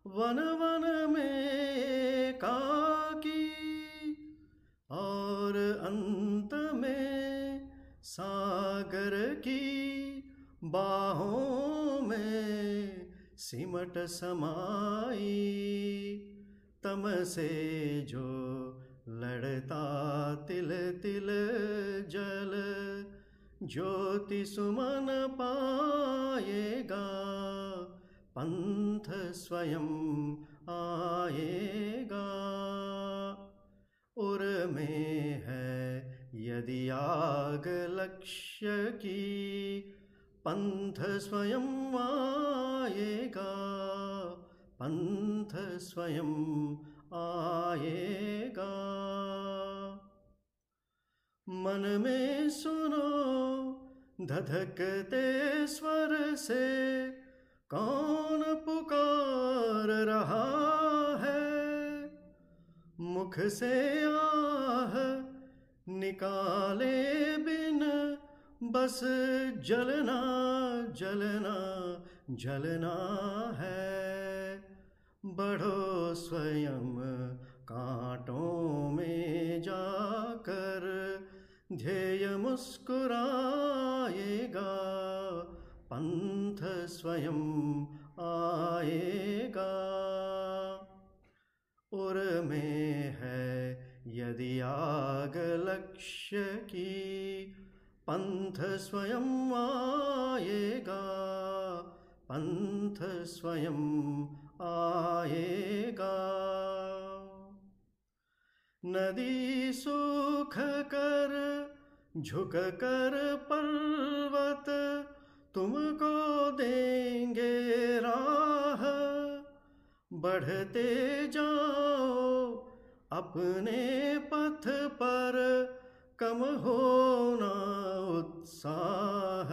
S17: वन वन में काकी। और अंत में सागर की बाहों में सिमट समाई। तम से जो लड़ता तिल तिल जल, ज्योति सुमन पाएगा, पंथ स्वयं आएगा। उर में है यदि आग लक्ष्य की, पंथ स्वयं आएगा। पंथ स्वयं आएगा मन में सुनो धधकते स्वर से कौन पुकार रहा है? मुख से आह निकाले बिन, बस जलना जलना जलना है। बढ़ो स्वयं कांटों में जाकर, ध्येय मुस्कुराएगा, पंथ स्वयं आएगा। उर में है यदि आग लक्ष्य की, पंथ स्वयं आएगा, पंथ स्वयं आएगा। नदी सूख कर, झुक कर पर्वत तुमको देंगे राह। बढ़ते जाओ अपने पथ पर, कम होना उत्साह।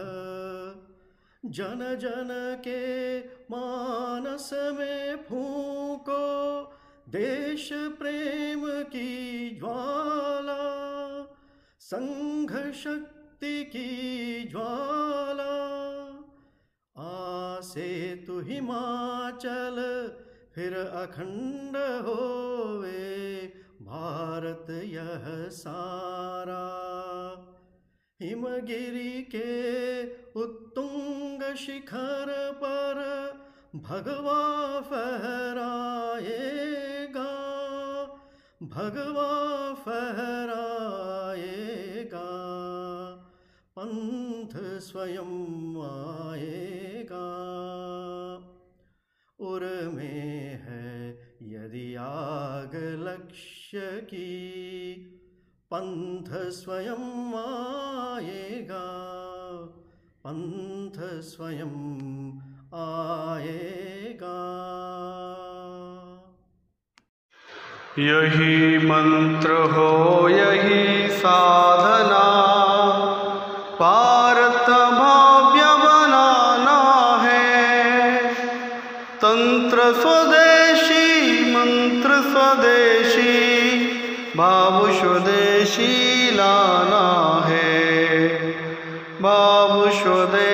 S17: जन जन के मानस में फूको, देश प्रेम की ज्वाला, संघ शक्ति की ज्वाला। आसे तु हिमाचल, फिर अखंड होवे, भारत यह सारा। हिमगिरी के उत्तुंग शिखर पर भगवा फहराएगा भगवा फहराएगा, पंथ स्वयं आएगा। उर में है यदि आग लक्ष्य की, पंथ स्वयं आएगा, पंथ स्वयं आएगा।
S18: यही मंत्र हो, यही साधना पारत भाव्य बनाना है। तंत्र स्वदेशी, मंत्र स्वदेशी भाव स्वदेशी लाना है। भाव स्वदेशी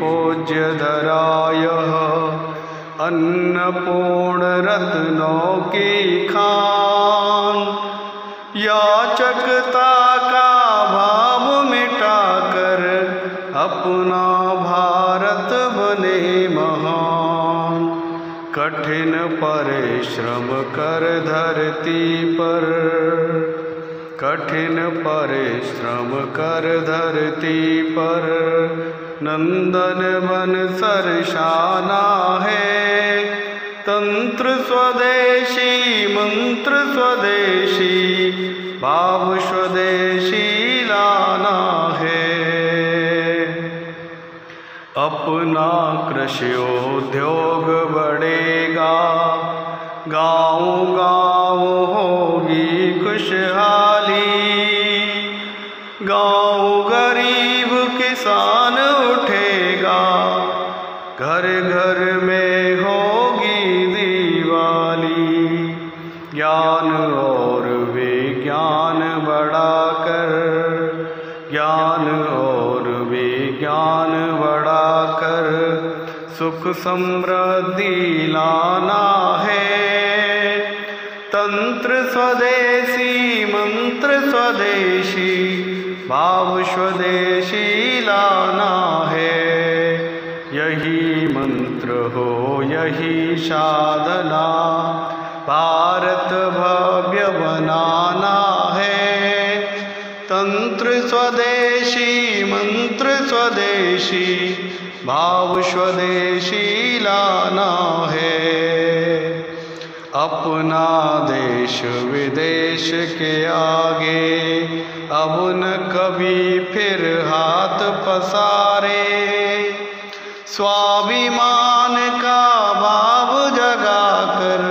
S18: शीपोज्यधराय अन्नपूर्णरत्नों की खान याचकता का भाव मिटाकर अपना भारत बने महान। कठिन परिश्रम कर धरती पर। कठिन परिश्रम कर धरती पर। नंदन बन सरशाना है। तंत्र स्वदेशी, मंत्र स्वदेशी, भाव स्वदेशी लाना है। अपना कृषि उद्योग बढ़ेगा गाँव गाँव होगी खुशहाली। सुख समृद्धि लाना है। तंत्र स्वदेशी, मंत्र स्वदेशी, भाव स्वदेशी लाना है। यही मंत्र हो, यही साधना। भारत भव्य भाव स्वदेशी लाना है। अपना देश विदेश के आगे, अब न कभी फिर हाथ पसारे। स्वाभिमान का भाव जगाकर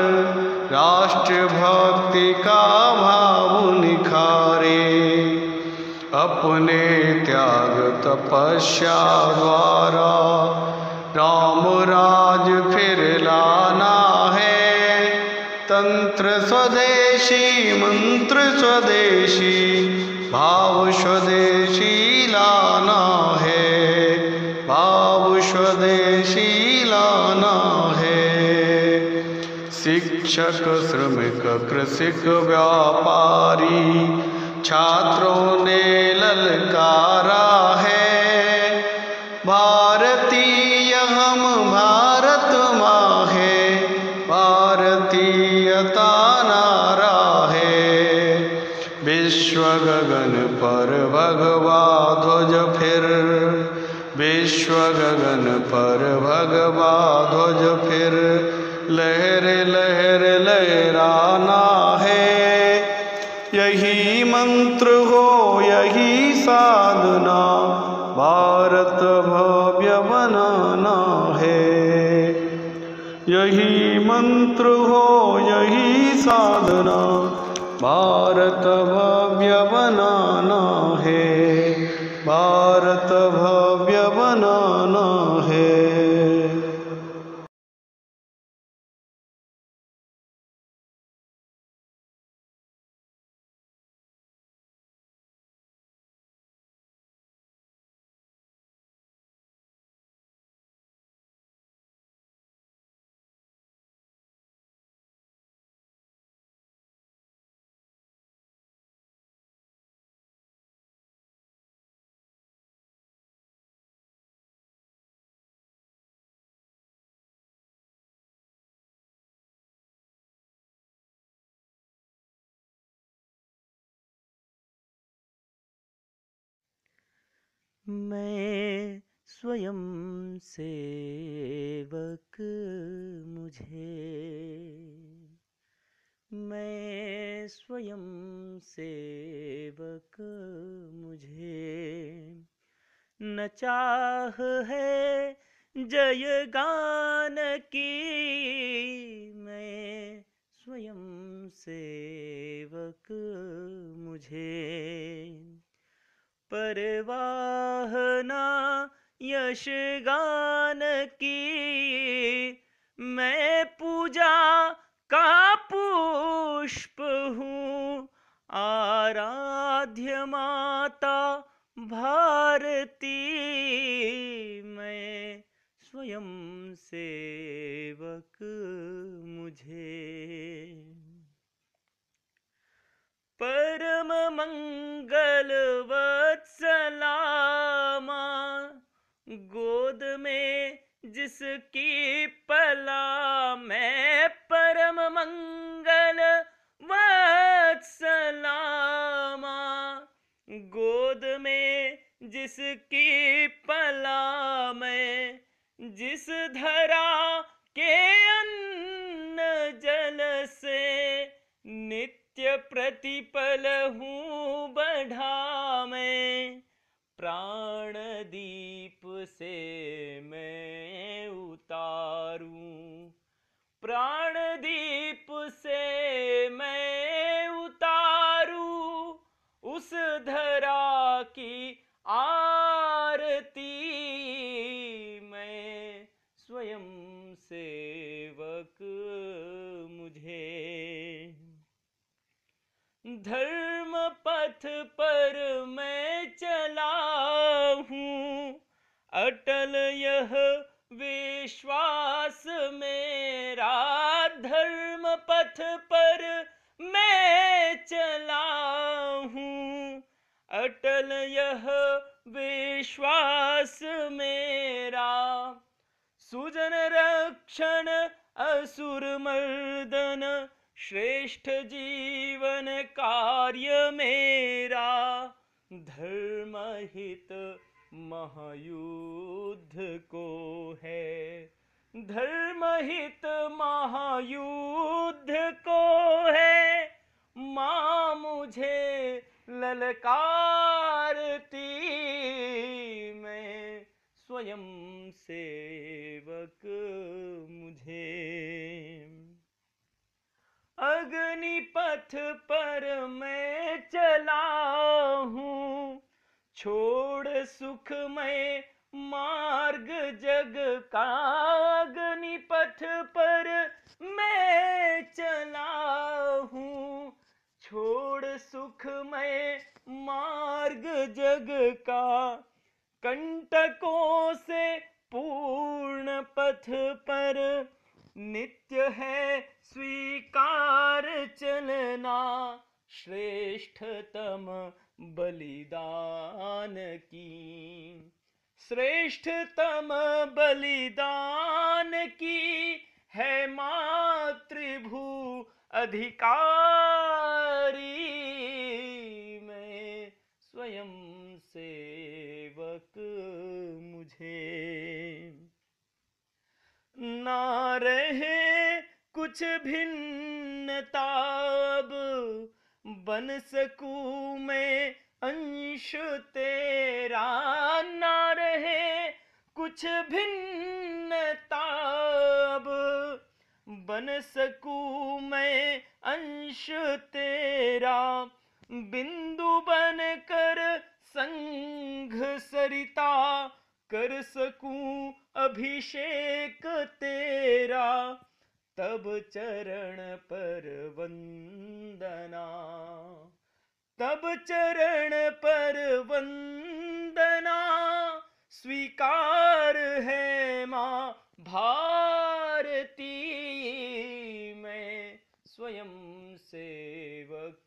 S18: राष्ट्र भक्ति का भाव निखारे। अपने त्याग तपस्या द्वारा राम राज फिर लाना है। तंत्र स्वदेशी, मंत्र स्वदेशी, भाव स्वदेशी लाना है। भाव स्वदेशी लाना है। शिक्षक, श्रमिक, कृषिक, व्यापारी, छात्रों ने ललकारा है। भारतीय हम भारत माँ है भारतीयता नारा है विश्व गगन पर भगवा ध्वज फिर विश्व गगन पर भगवा ध्वज फिर। लहर लहर मंत्र हो यही साधना। भारत भव्य बनाना
S7: मैं स्वयं सेवक मुझे। मैं स्वयं सेवक मुझे। न चाह है जय गान की, मैं स्वयं सेवक मुझे। परवाह ना यश गान की। मैं पूजा का पुष्प हूँ, आराध्य माता भारती। मैं स्वयं सेवक मुझे। परम मंगल वत्सलामा, गोद में जिसकी पला मैं परम मंगल वत्सलामा, गोद में जिसकी पला मैं जिस धरा के अन्न जल से नित्य प्रतिपल हूँ बढ़ा मैं। प्राण दीप से मैं उतारूं। प्राण दीप से मैं उतारूं। उस धरा की आरती धर्म पथ पर मैं चला हूँ अटल यह विश्वास मेरा धर्म पथ पर मैं चला हूँ अटल यह विश्वास मेरा। सुजन रक्षण असुर मर्दन श्रेष्ठ जीवन कार्य मेरा धर्म हित महायुद्ध को है। धर्म हित महायुद्ध को है। माँ मुझे ललकारती, मैं स्वयं सेवक मुझे। अग्निपथ पर मैं चला हूँ। छोड़ सुखमय मार्ग जग का अग्नि पथ पर मैं चला हूँ। छोड़ सुखमय मार्ग जग का कंटकों से पूर्ण पथ पर नित्य है स्वीकार चलना श्रेष्ठतम बलिदान की। श्रेष्ठतम बलिदान की है मातृभू अधिकारी। मैं स्वयं सेवक मुझे। ना रहे कुछ भिन्नता अब बन सकूँ मैं अंश तेरा ना रहे। कुछ भिन्नता अब बन सकूँ मैं अंश तेरा। बिंदु बन कर संघ सरिता कर सकूँ अभिषेक तेरा। तब चरण पर वंदना। तब चरण पर वंदना। स्वीकार है माँ भारती मैं स्वयं सेवक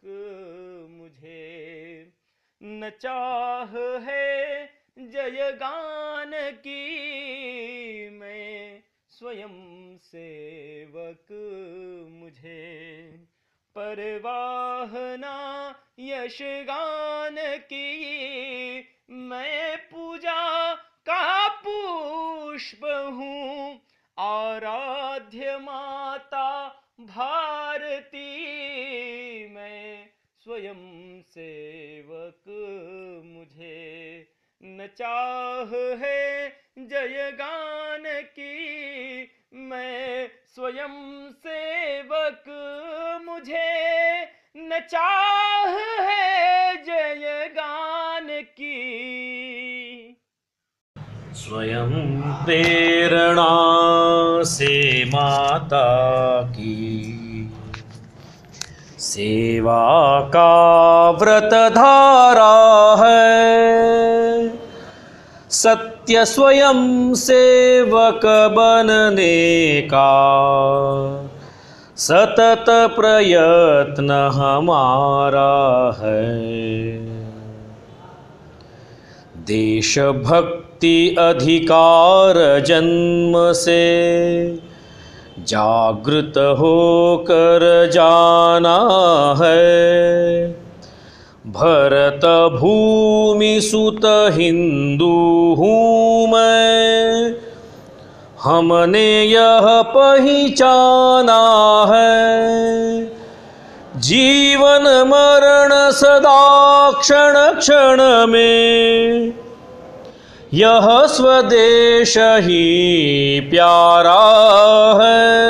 S7: मुझे। न चाह है जय गान की मैं स्वयं सेवक मुझे। परवाहना यश गान की, मैं पूजा का पुष्प हूँ। आराध्य माता भारती, मैं स्वयं सेवक मुझे। न चाह है जय गान की मैं स्वयं सेवक मुझे न चाह है जय गान की।
S19: स्वयं प्रेरणा से माता की। सेवा का व्रत धारा है। सत्य स्वयं सेवक बनने का सतत प्रयत्न हमारा है। देशभक्ति अधिकार जन्म से जागृत होकर जाना है। भरत भूमि सुत हिंदू हूँ मैं हमने यह पहचाना है। जीवन मरण सदा क्षण क्षण में। यह स्वदेश ही प्यारा है।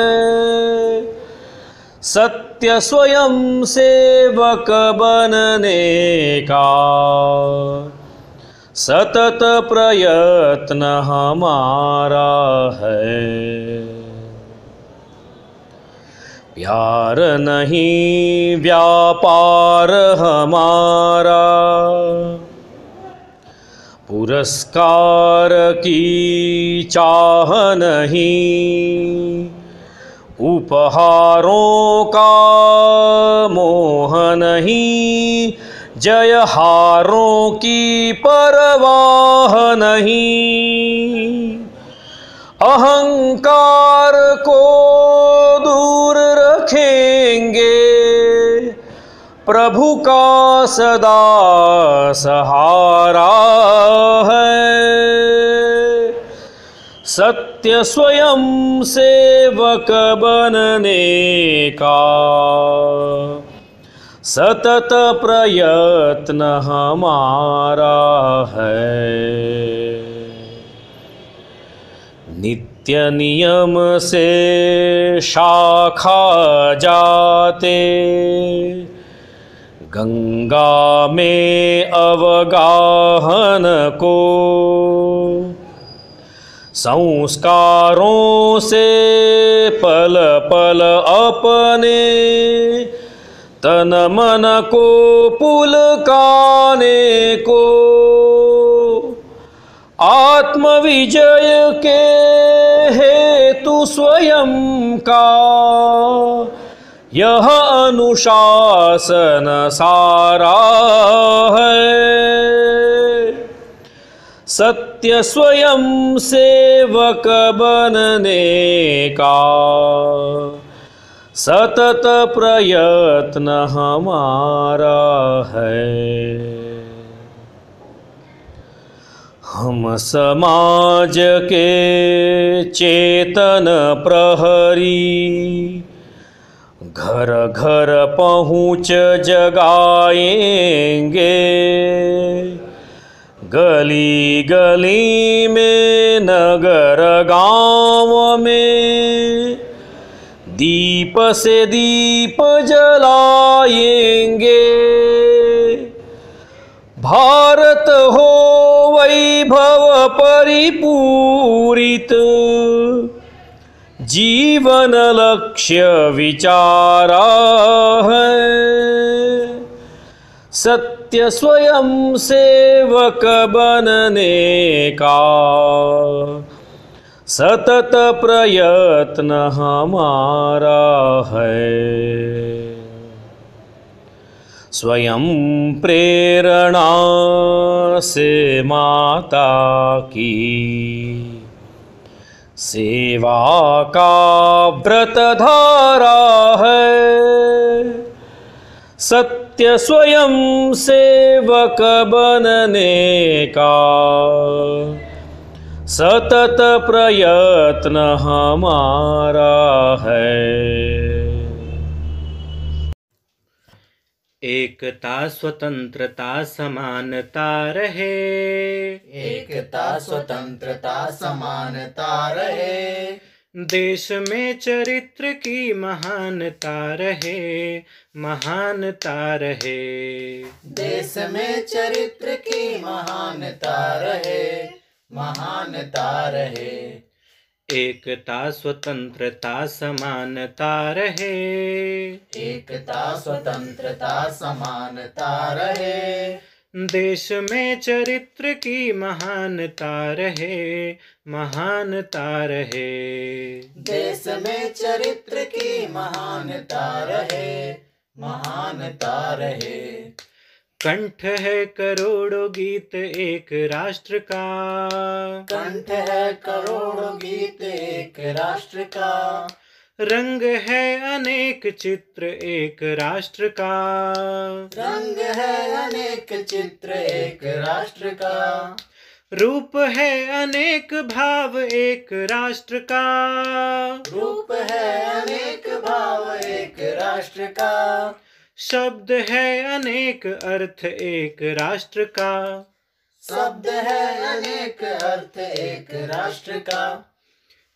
S19: सत्य स्वयं सेवक बनने का सतत प्रयत्न हमारा है। प्यार नहीं, व्यापार हमारा। पुरस्कार की चाह नहीं उपहारों का मोह नहीं जय हारों की परवाह नहीं। अहंकार को दूर रखेंगे, प्रभु का सदा सहारा है। सत्य स्वयं सेवक बनने का सतत प्रयत्न हमारा है। नित्य नियम से शाखा जाते, गंगा में अवगाहन को संस्कारों से पल पल अपने, तन मन को पुल पुलकाने को। आत्मविजय के हेतु स्वयं का, यह अनुशासन सारा है। सत्य स्वयं सेवक बनने का सतत प्रयत्न हमारा है। हम समाज के चेतन प्रहरी, घर घर पहुँच जगाएँगे। गली गली में, नगर गाँव में। दीप से दीप जलाएँगे। भारत हो वैभव परिपूरित। जीवन लक्ष्य विचारा है। सत्य स्वयं सेवक बनने का सतत प्रयत्न हमारा है। स्वयं प्रेरणा से माता की सेवा का व्रत धारा है। सत्य स्वयं सेवक बनने का। सतत प्रयत्न हमारा है।
S20: एकता स्वतंत्रता समानता रहे।
S21: एकता स्वतंत्रता समानता रहे।
S20: देश में चरित्र की महानता रहे महानता रहे।
S21: देश में चरित्र की महानता रहे महानता रहे।
S20: एकता स्वतंत्रता समानता रहे।
S21: एकता स्वतंत्रता समानता रहे।
S20: देश में चरित्र की महानता रहे महानता रहे।
S21: देश में चरित्र की महानता रहे महानता रहे।
S20: कंठ है करोड़ों गीत एक राष्ट्र का।
S21: कंठ है करोड़ों गीत एक राष्ट्र का।
S20: रंग है अनेक चित्र एक राष्ट्र का।
S21: रंग है अनेक चित्र एक राष्ट्र का।
S20: रूप है अनेक भाव एक राष्ट्र का।
S21: रूप है अनेक भाव एक राष्ट्र का।
S20: शब्द है अनेक अर्थ एक राष्ट्र का।
S21: शब्द है अनेक अर्थ एक राष्ट्र का।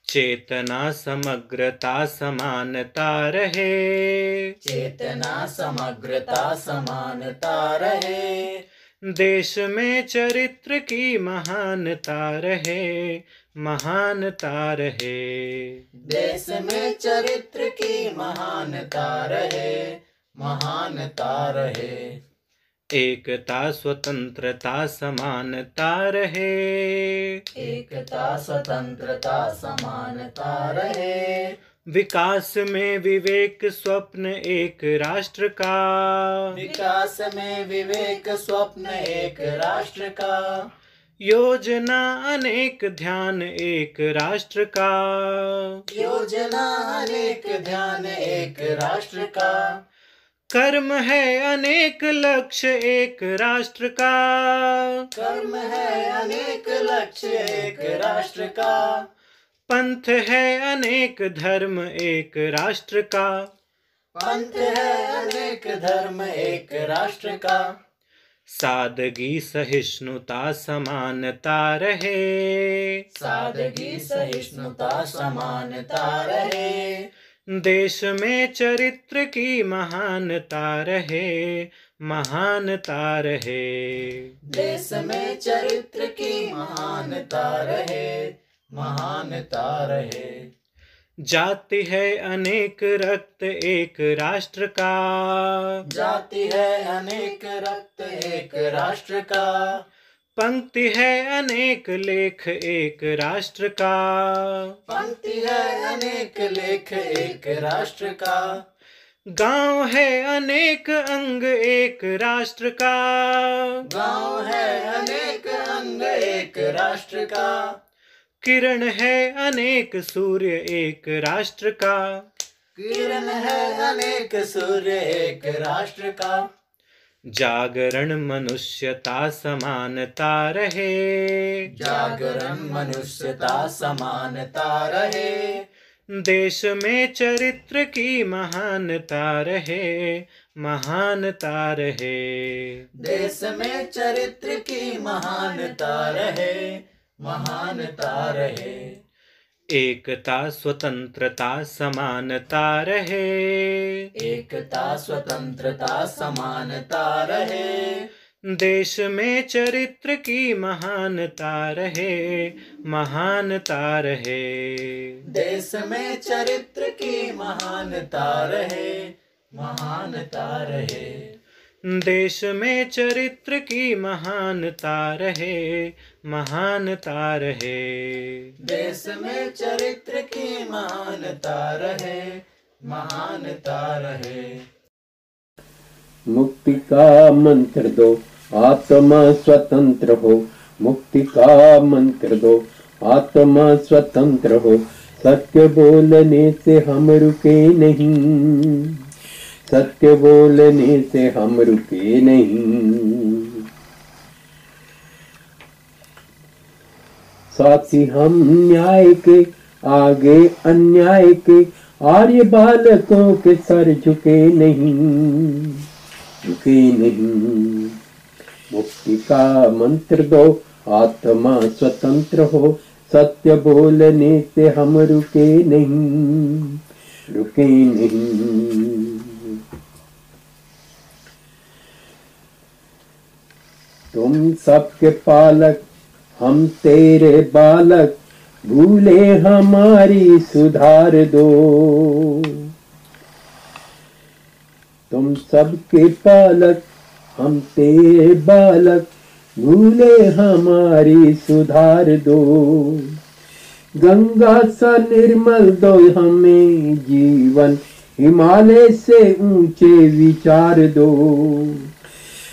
S20: चेतना समग्रता समानता रहे।
S21: चेतना समग्रता समानता रहे।
S20: देश में चरित्र की महानता रहे महानता रहे।
S21: देश में चरित्र की महानता रहे महानता रहे।
S20: एकता स्वतंत्रता समानता रहे।
S21: एकता स्वतंत्रता समानता रहे।
S20: विकास में विवेक स्वप्न एक राष्ट्र का।
S21: विकास में विवेक स्वप्न एक राष्ट्र का।
S20: योजना अनेक ध्यान एक राष्ट्र का।
S21: योजना अनेक ध्यान एक राष्ट्र का।
S20: कर्म है अनेक लक्ष्य एक राष्ट्र का।
S21: कर्म है अनेक लक्ष्य एक राष्ट्र का।
S20: पंथ है अनेक धर्म एक राष्ट्र का।
S21: पंथ है अनेक धर्म एक राष्ट्र का।
S20: सादगी सहिष्णुता समानता रहे।
S21: सादगी सहिष्णुता समानता रहे।
S20: देश में चरित्र की महानता रहे महानता रहे।
S21: देश में चरित्र की महानता रहे महानता रहे।
S20: जाति है अनेक रक्त एक राष्ट्र का।
S21: जाति है अनेक रक्त एक राष्ट्र का।
S20: पंक्ति है अनेक लेख एक राष्ट्र का।
S21: पंक्ति है अनेक लेख एक राष्ट्र का।
S20: गाँव है अनेक अंग एक राष्ट्र का।
S21: गाँव है अनेक अंग एक राष्ट्र का।
S20: किरण है अनेक सूर्य एक राष्ट्र का।
S21: किरण है अनेक सूर्य एक राष्ट्र का।
S20: जागरण मनुष्यता समानता रहे।
S21: जागरण मनुष्यता समानता रहे।
S20: देश में चरित्र की महानता रहे। महानता रहे।
S21: देश में चरित्र की महानता रहे। महानता रहे।
S20: एकता स्वतंत्रता समानता रहे।
S21: एकता स्वतंत्रता समानता रहे।
S20: देश में चरित्र की महानता रहे महानता रहे।
S21: देश में चरित्र की महानता रहे महानता रहे।
S20: देश में चरित्र की महानता रहे महानता रहे।
S21: देश में चरित्र की महानता रहे महानता रहे।
S22: मुक्ति का मंत्र दो आत्मा स्वतंत्र हो। मुक्ति का मंत्र दो आत्मा स्वतंत्र हो। सत्य बोलने से हम रुके नहीं। सत्य बोलने से हम रुके नहीं। साथी हम न्याय के आगे, अन्याय के आर्य बालकों के सर झुके नहीं। झुके नहीं। मुक्ति का मंत्र दो, आत्मा स्वतंत्र हो। सत्य बोलने से हम रुके नहीं। रुके नहीं। तुम सबके पालक, हम तेरे बालक, भूले हमारी सुधार दो। तुम सबके पालक, हम तेरे बालक, भूले हमारी सुधार दो। गंगा सा निर्मल दो हमें जीवन, हिमालय से ऊँचे विचार दो।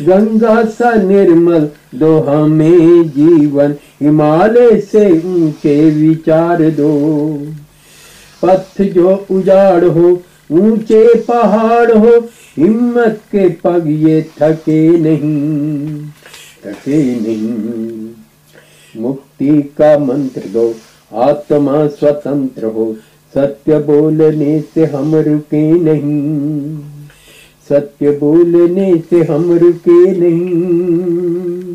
S22: गंगा सा निर्मल दो हमें जीवन, हिमालय से ऊँचे विचार दो। पथ जो उजाड़ हो, ऊँचे पहाड़ हो, हिम्मत के पग ये थके नहीं थके नहीं। मुक्ति का मंत्र दो, आत्मा स्वतंत्र हो, सत्य बोलने से हम रुके नहीं। सत्य बोलने से हम रुके नहीं।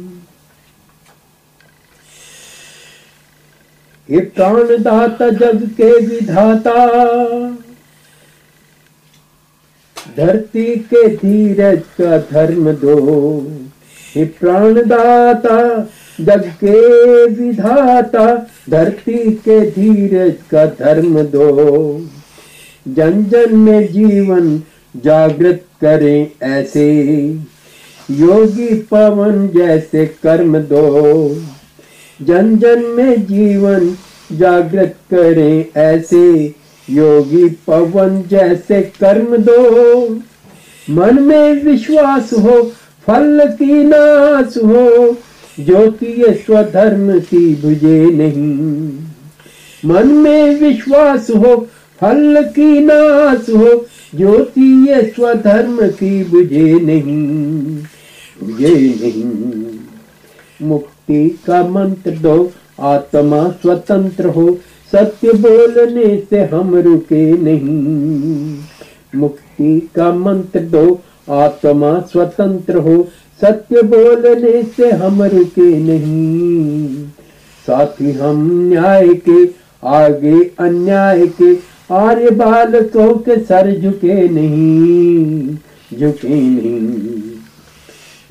S22: ये प्राणदाता जग के विधाता। धरती के धीरज का धर्म दो। हे प्राणदाता जग के विधाता, धरती के धीरज का धर्म दो। जन जन में जीवन जागृत करें ऐसे। योगी पवन जैसे कर्म दो। जन जन में जीवन जागृत करें ऐसे। योगी पवन जैसे कर्म दो। मन में विश्वास हो, फल की नाश हो जो ज्योति स्वधर्म की बुझे नहीं। मन में विश्वास हो, फल की नाश हो ज्योति स्वधर्म की बुझे नहीं बुझे नहीं। मुक्ति का मंत्र दो, आत्मा स्वतंत्र हो, सत्य बोलने से हम रुके नहीं। मुक्ति का मंत्र दो, आत्मा स्वतंत्र हो, सत्य बोलने से हम रुके नहीं। साथी हम न्याय के, आगे अन्याय के आर्य बालकों के सर झुके नहीं झुके नहीं।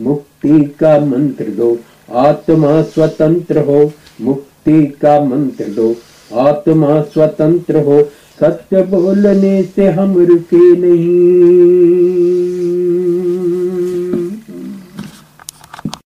S22: मुक्ति का मंत्र दो, आत्मा स्वतंत्र हो। मुक्ति का मंत्र दो, आत्मा स्वतंत्र हो। सत्य बोलने से हम रुके नहीं।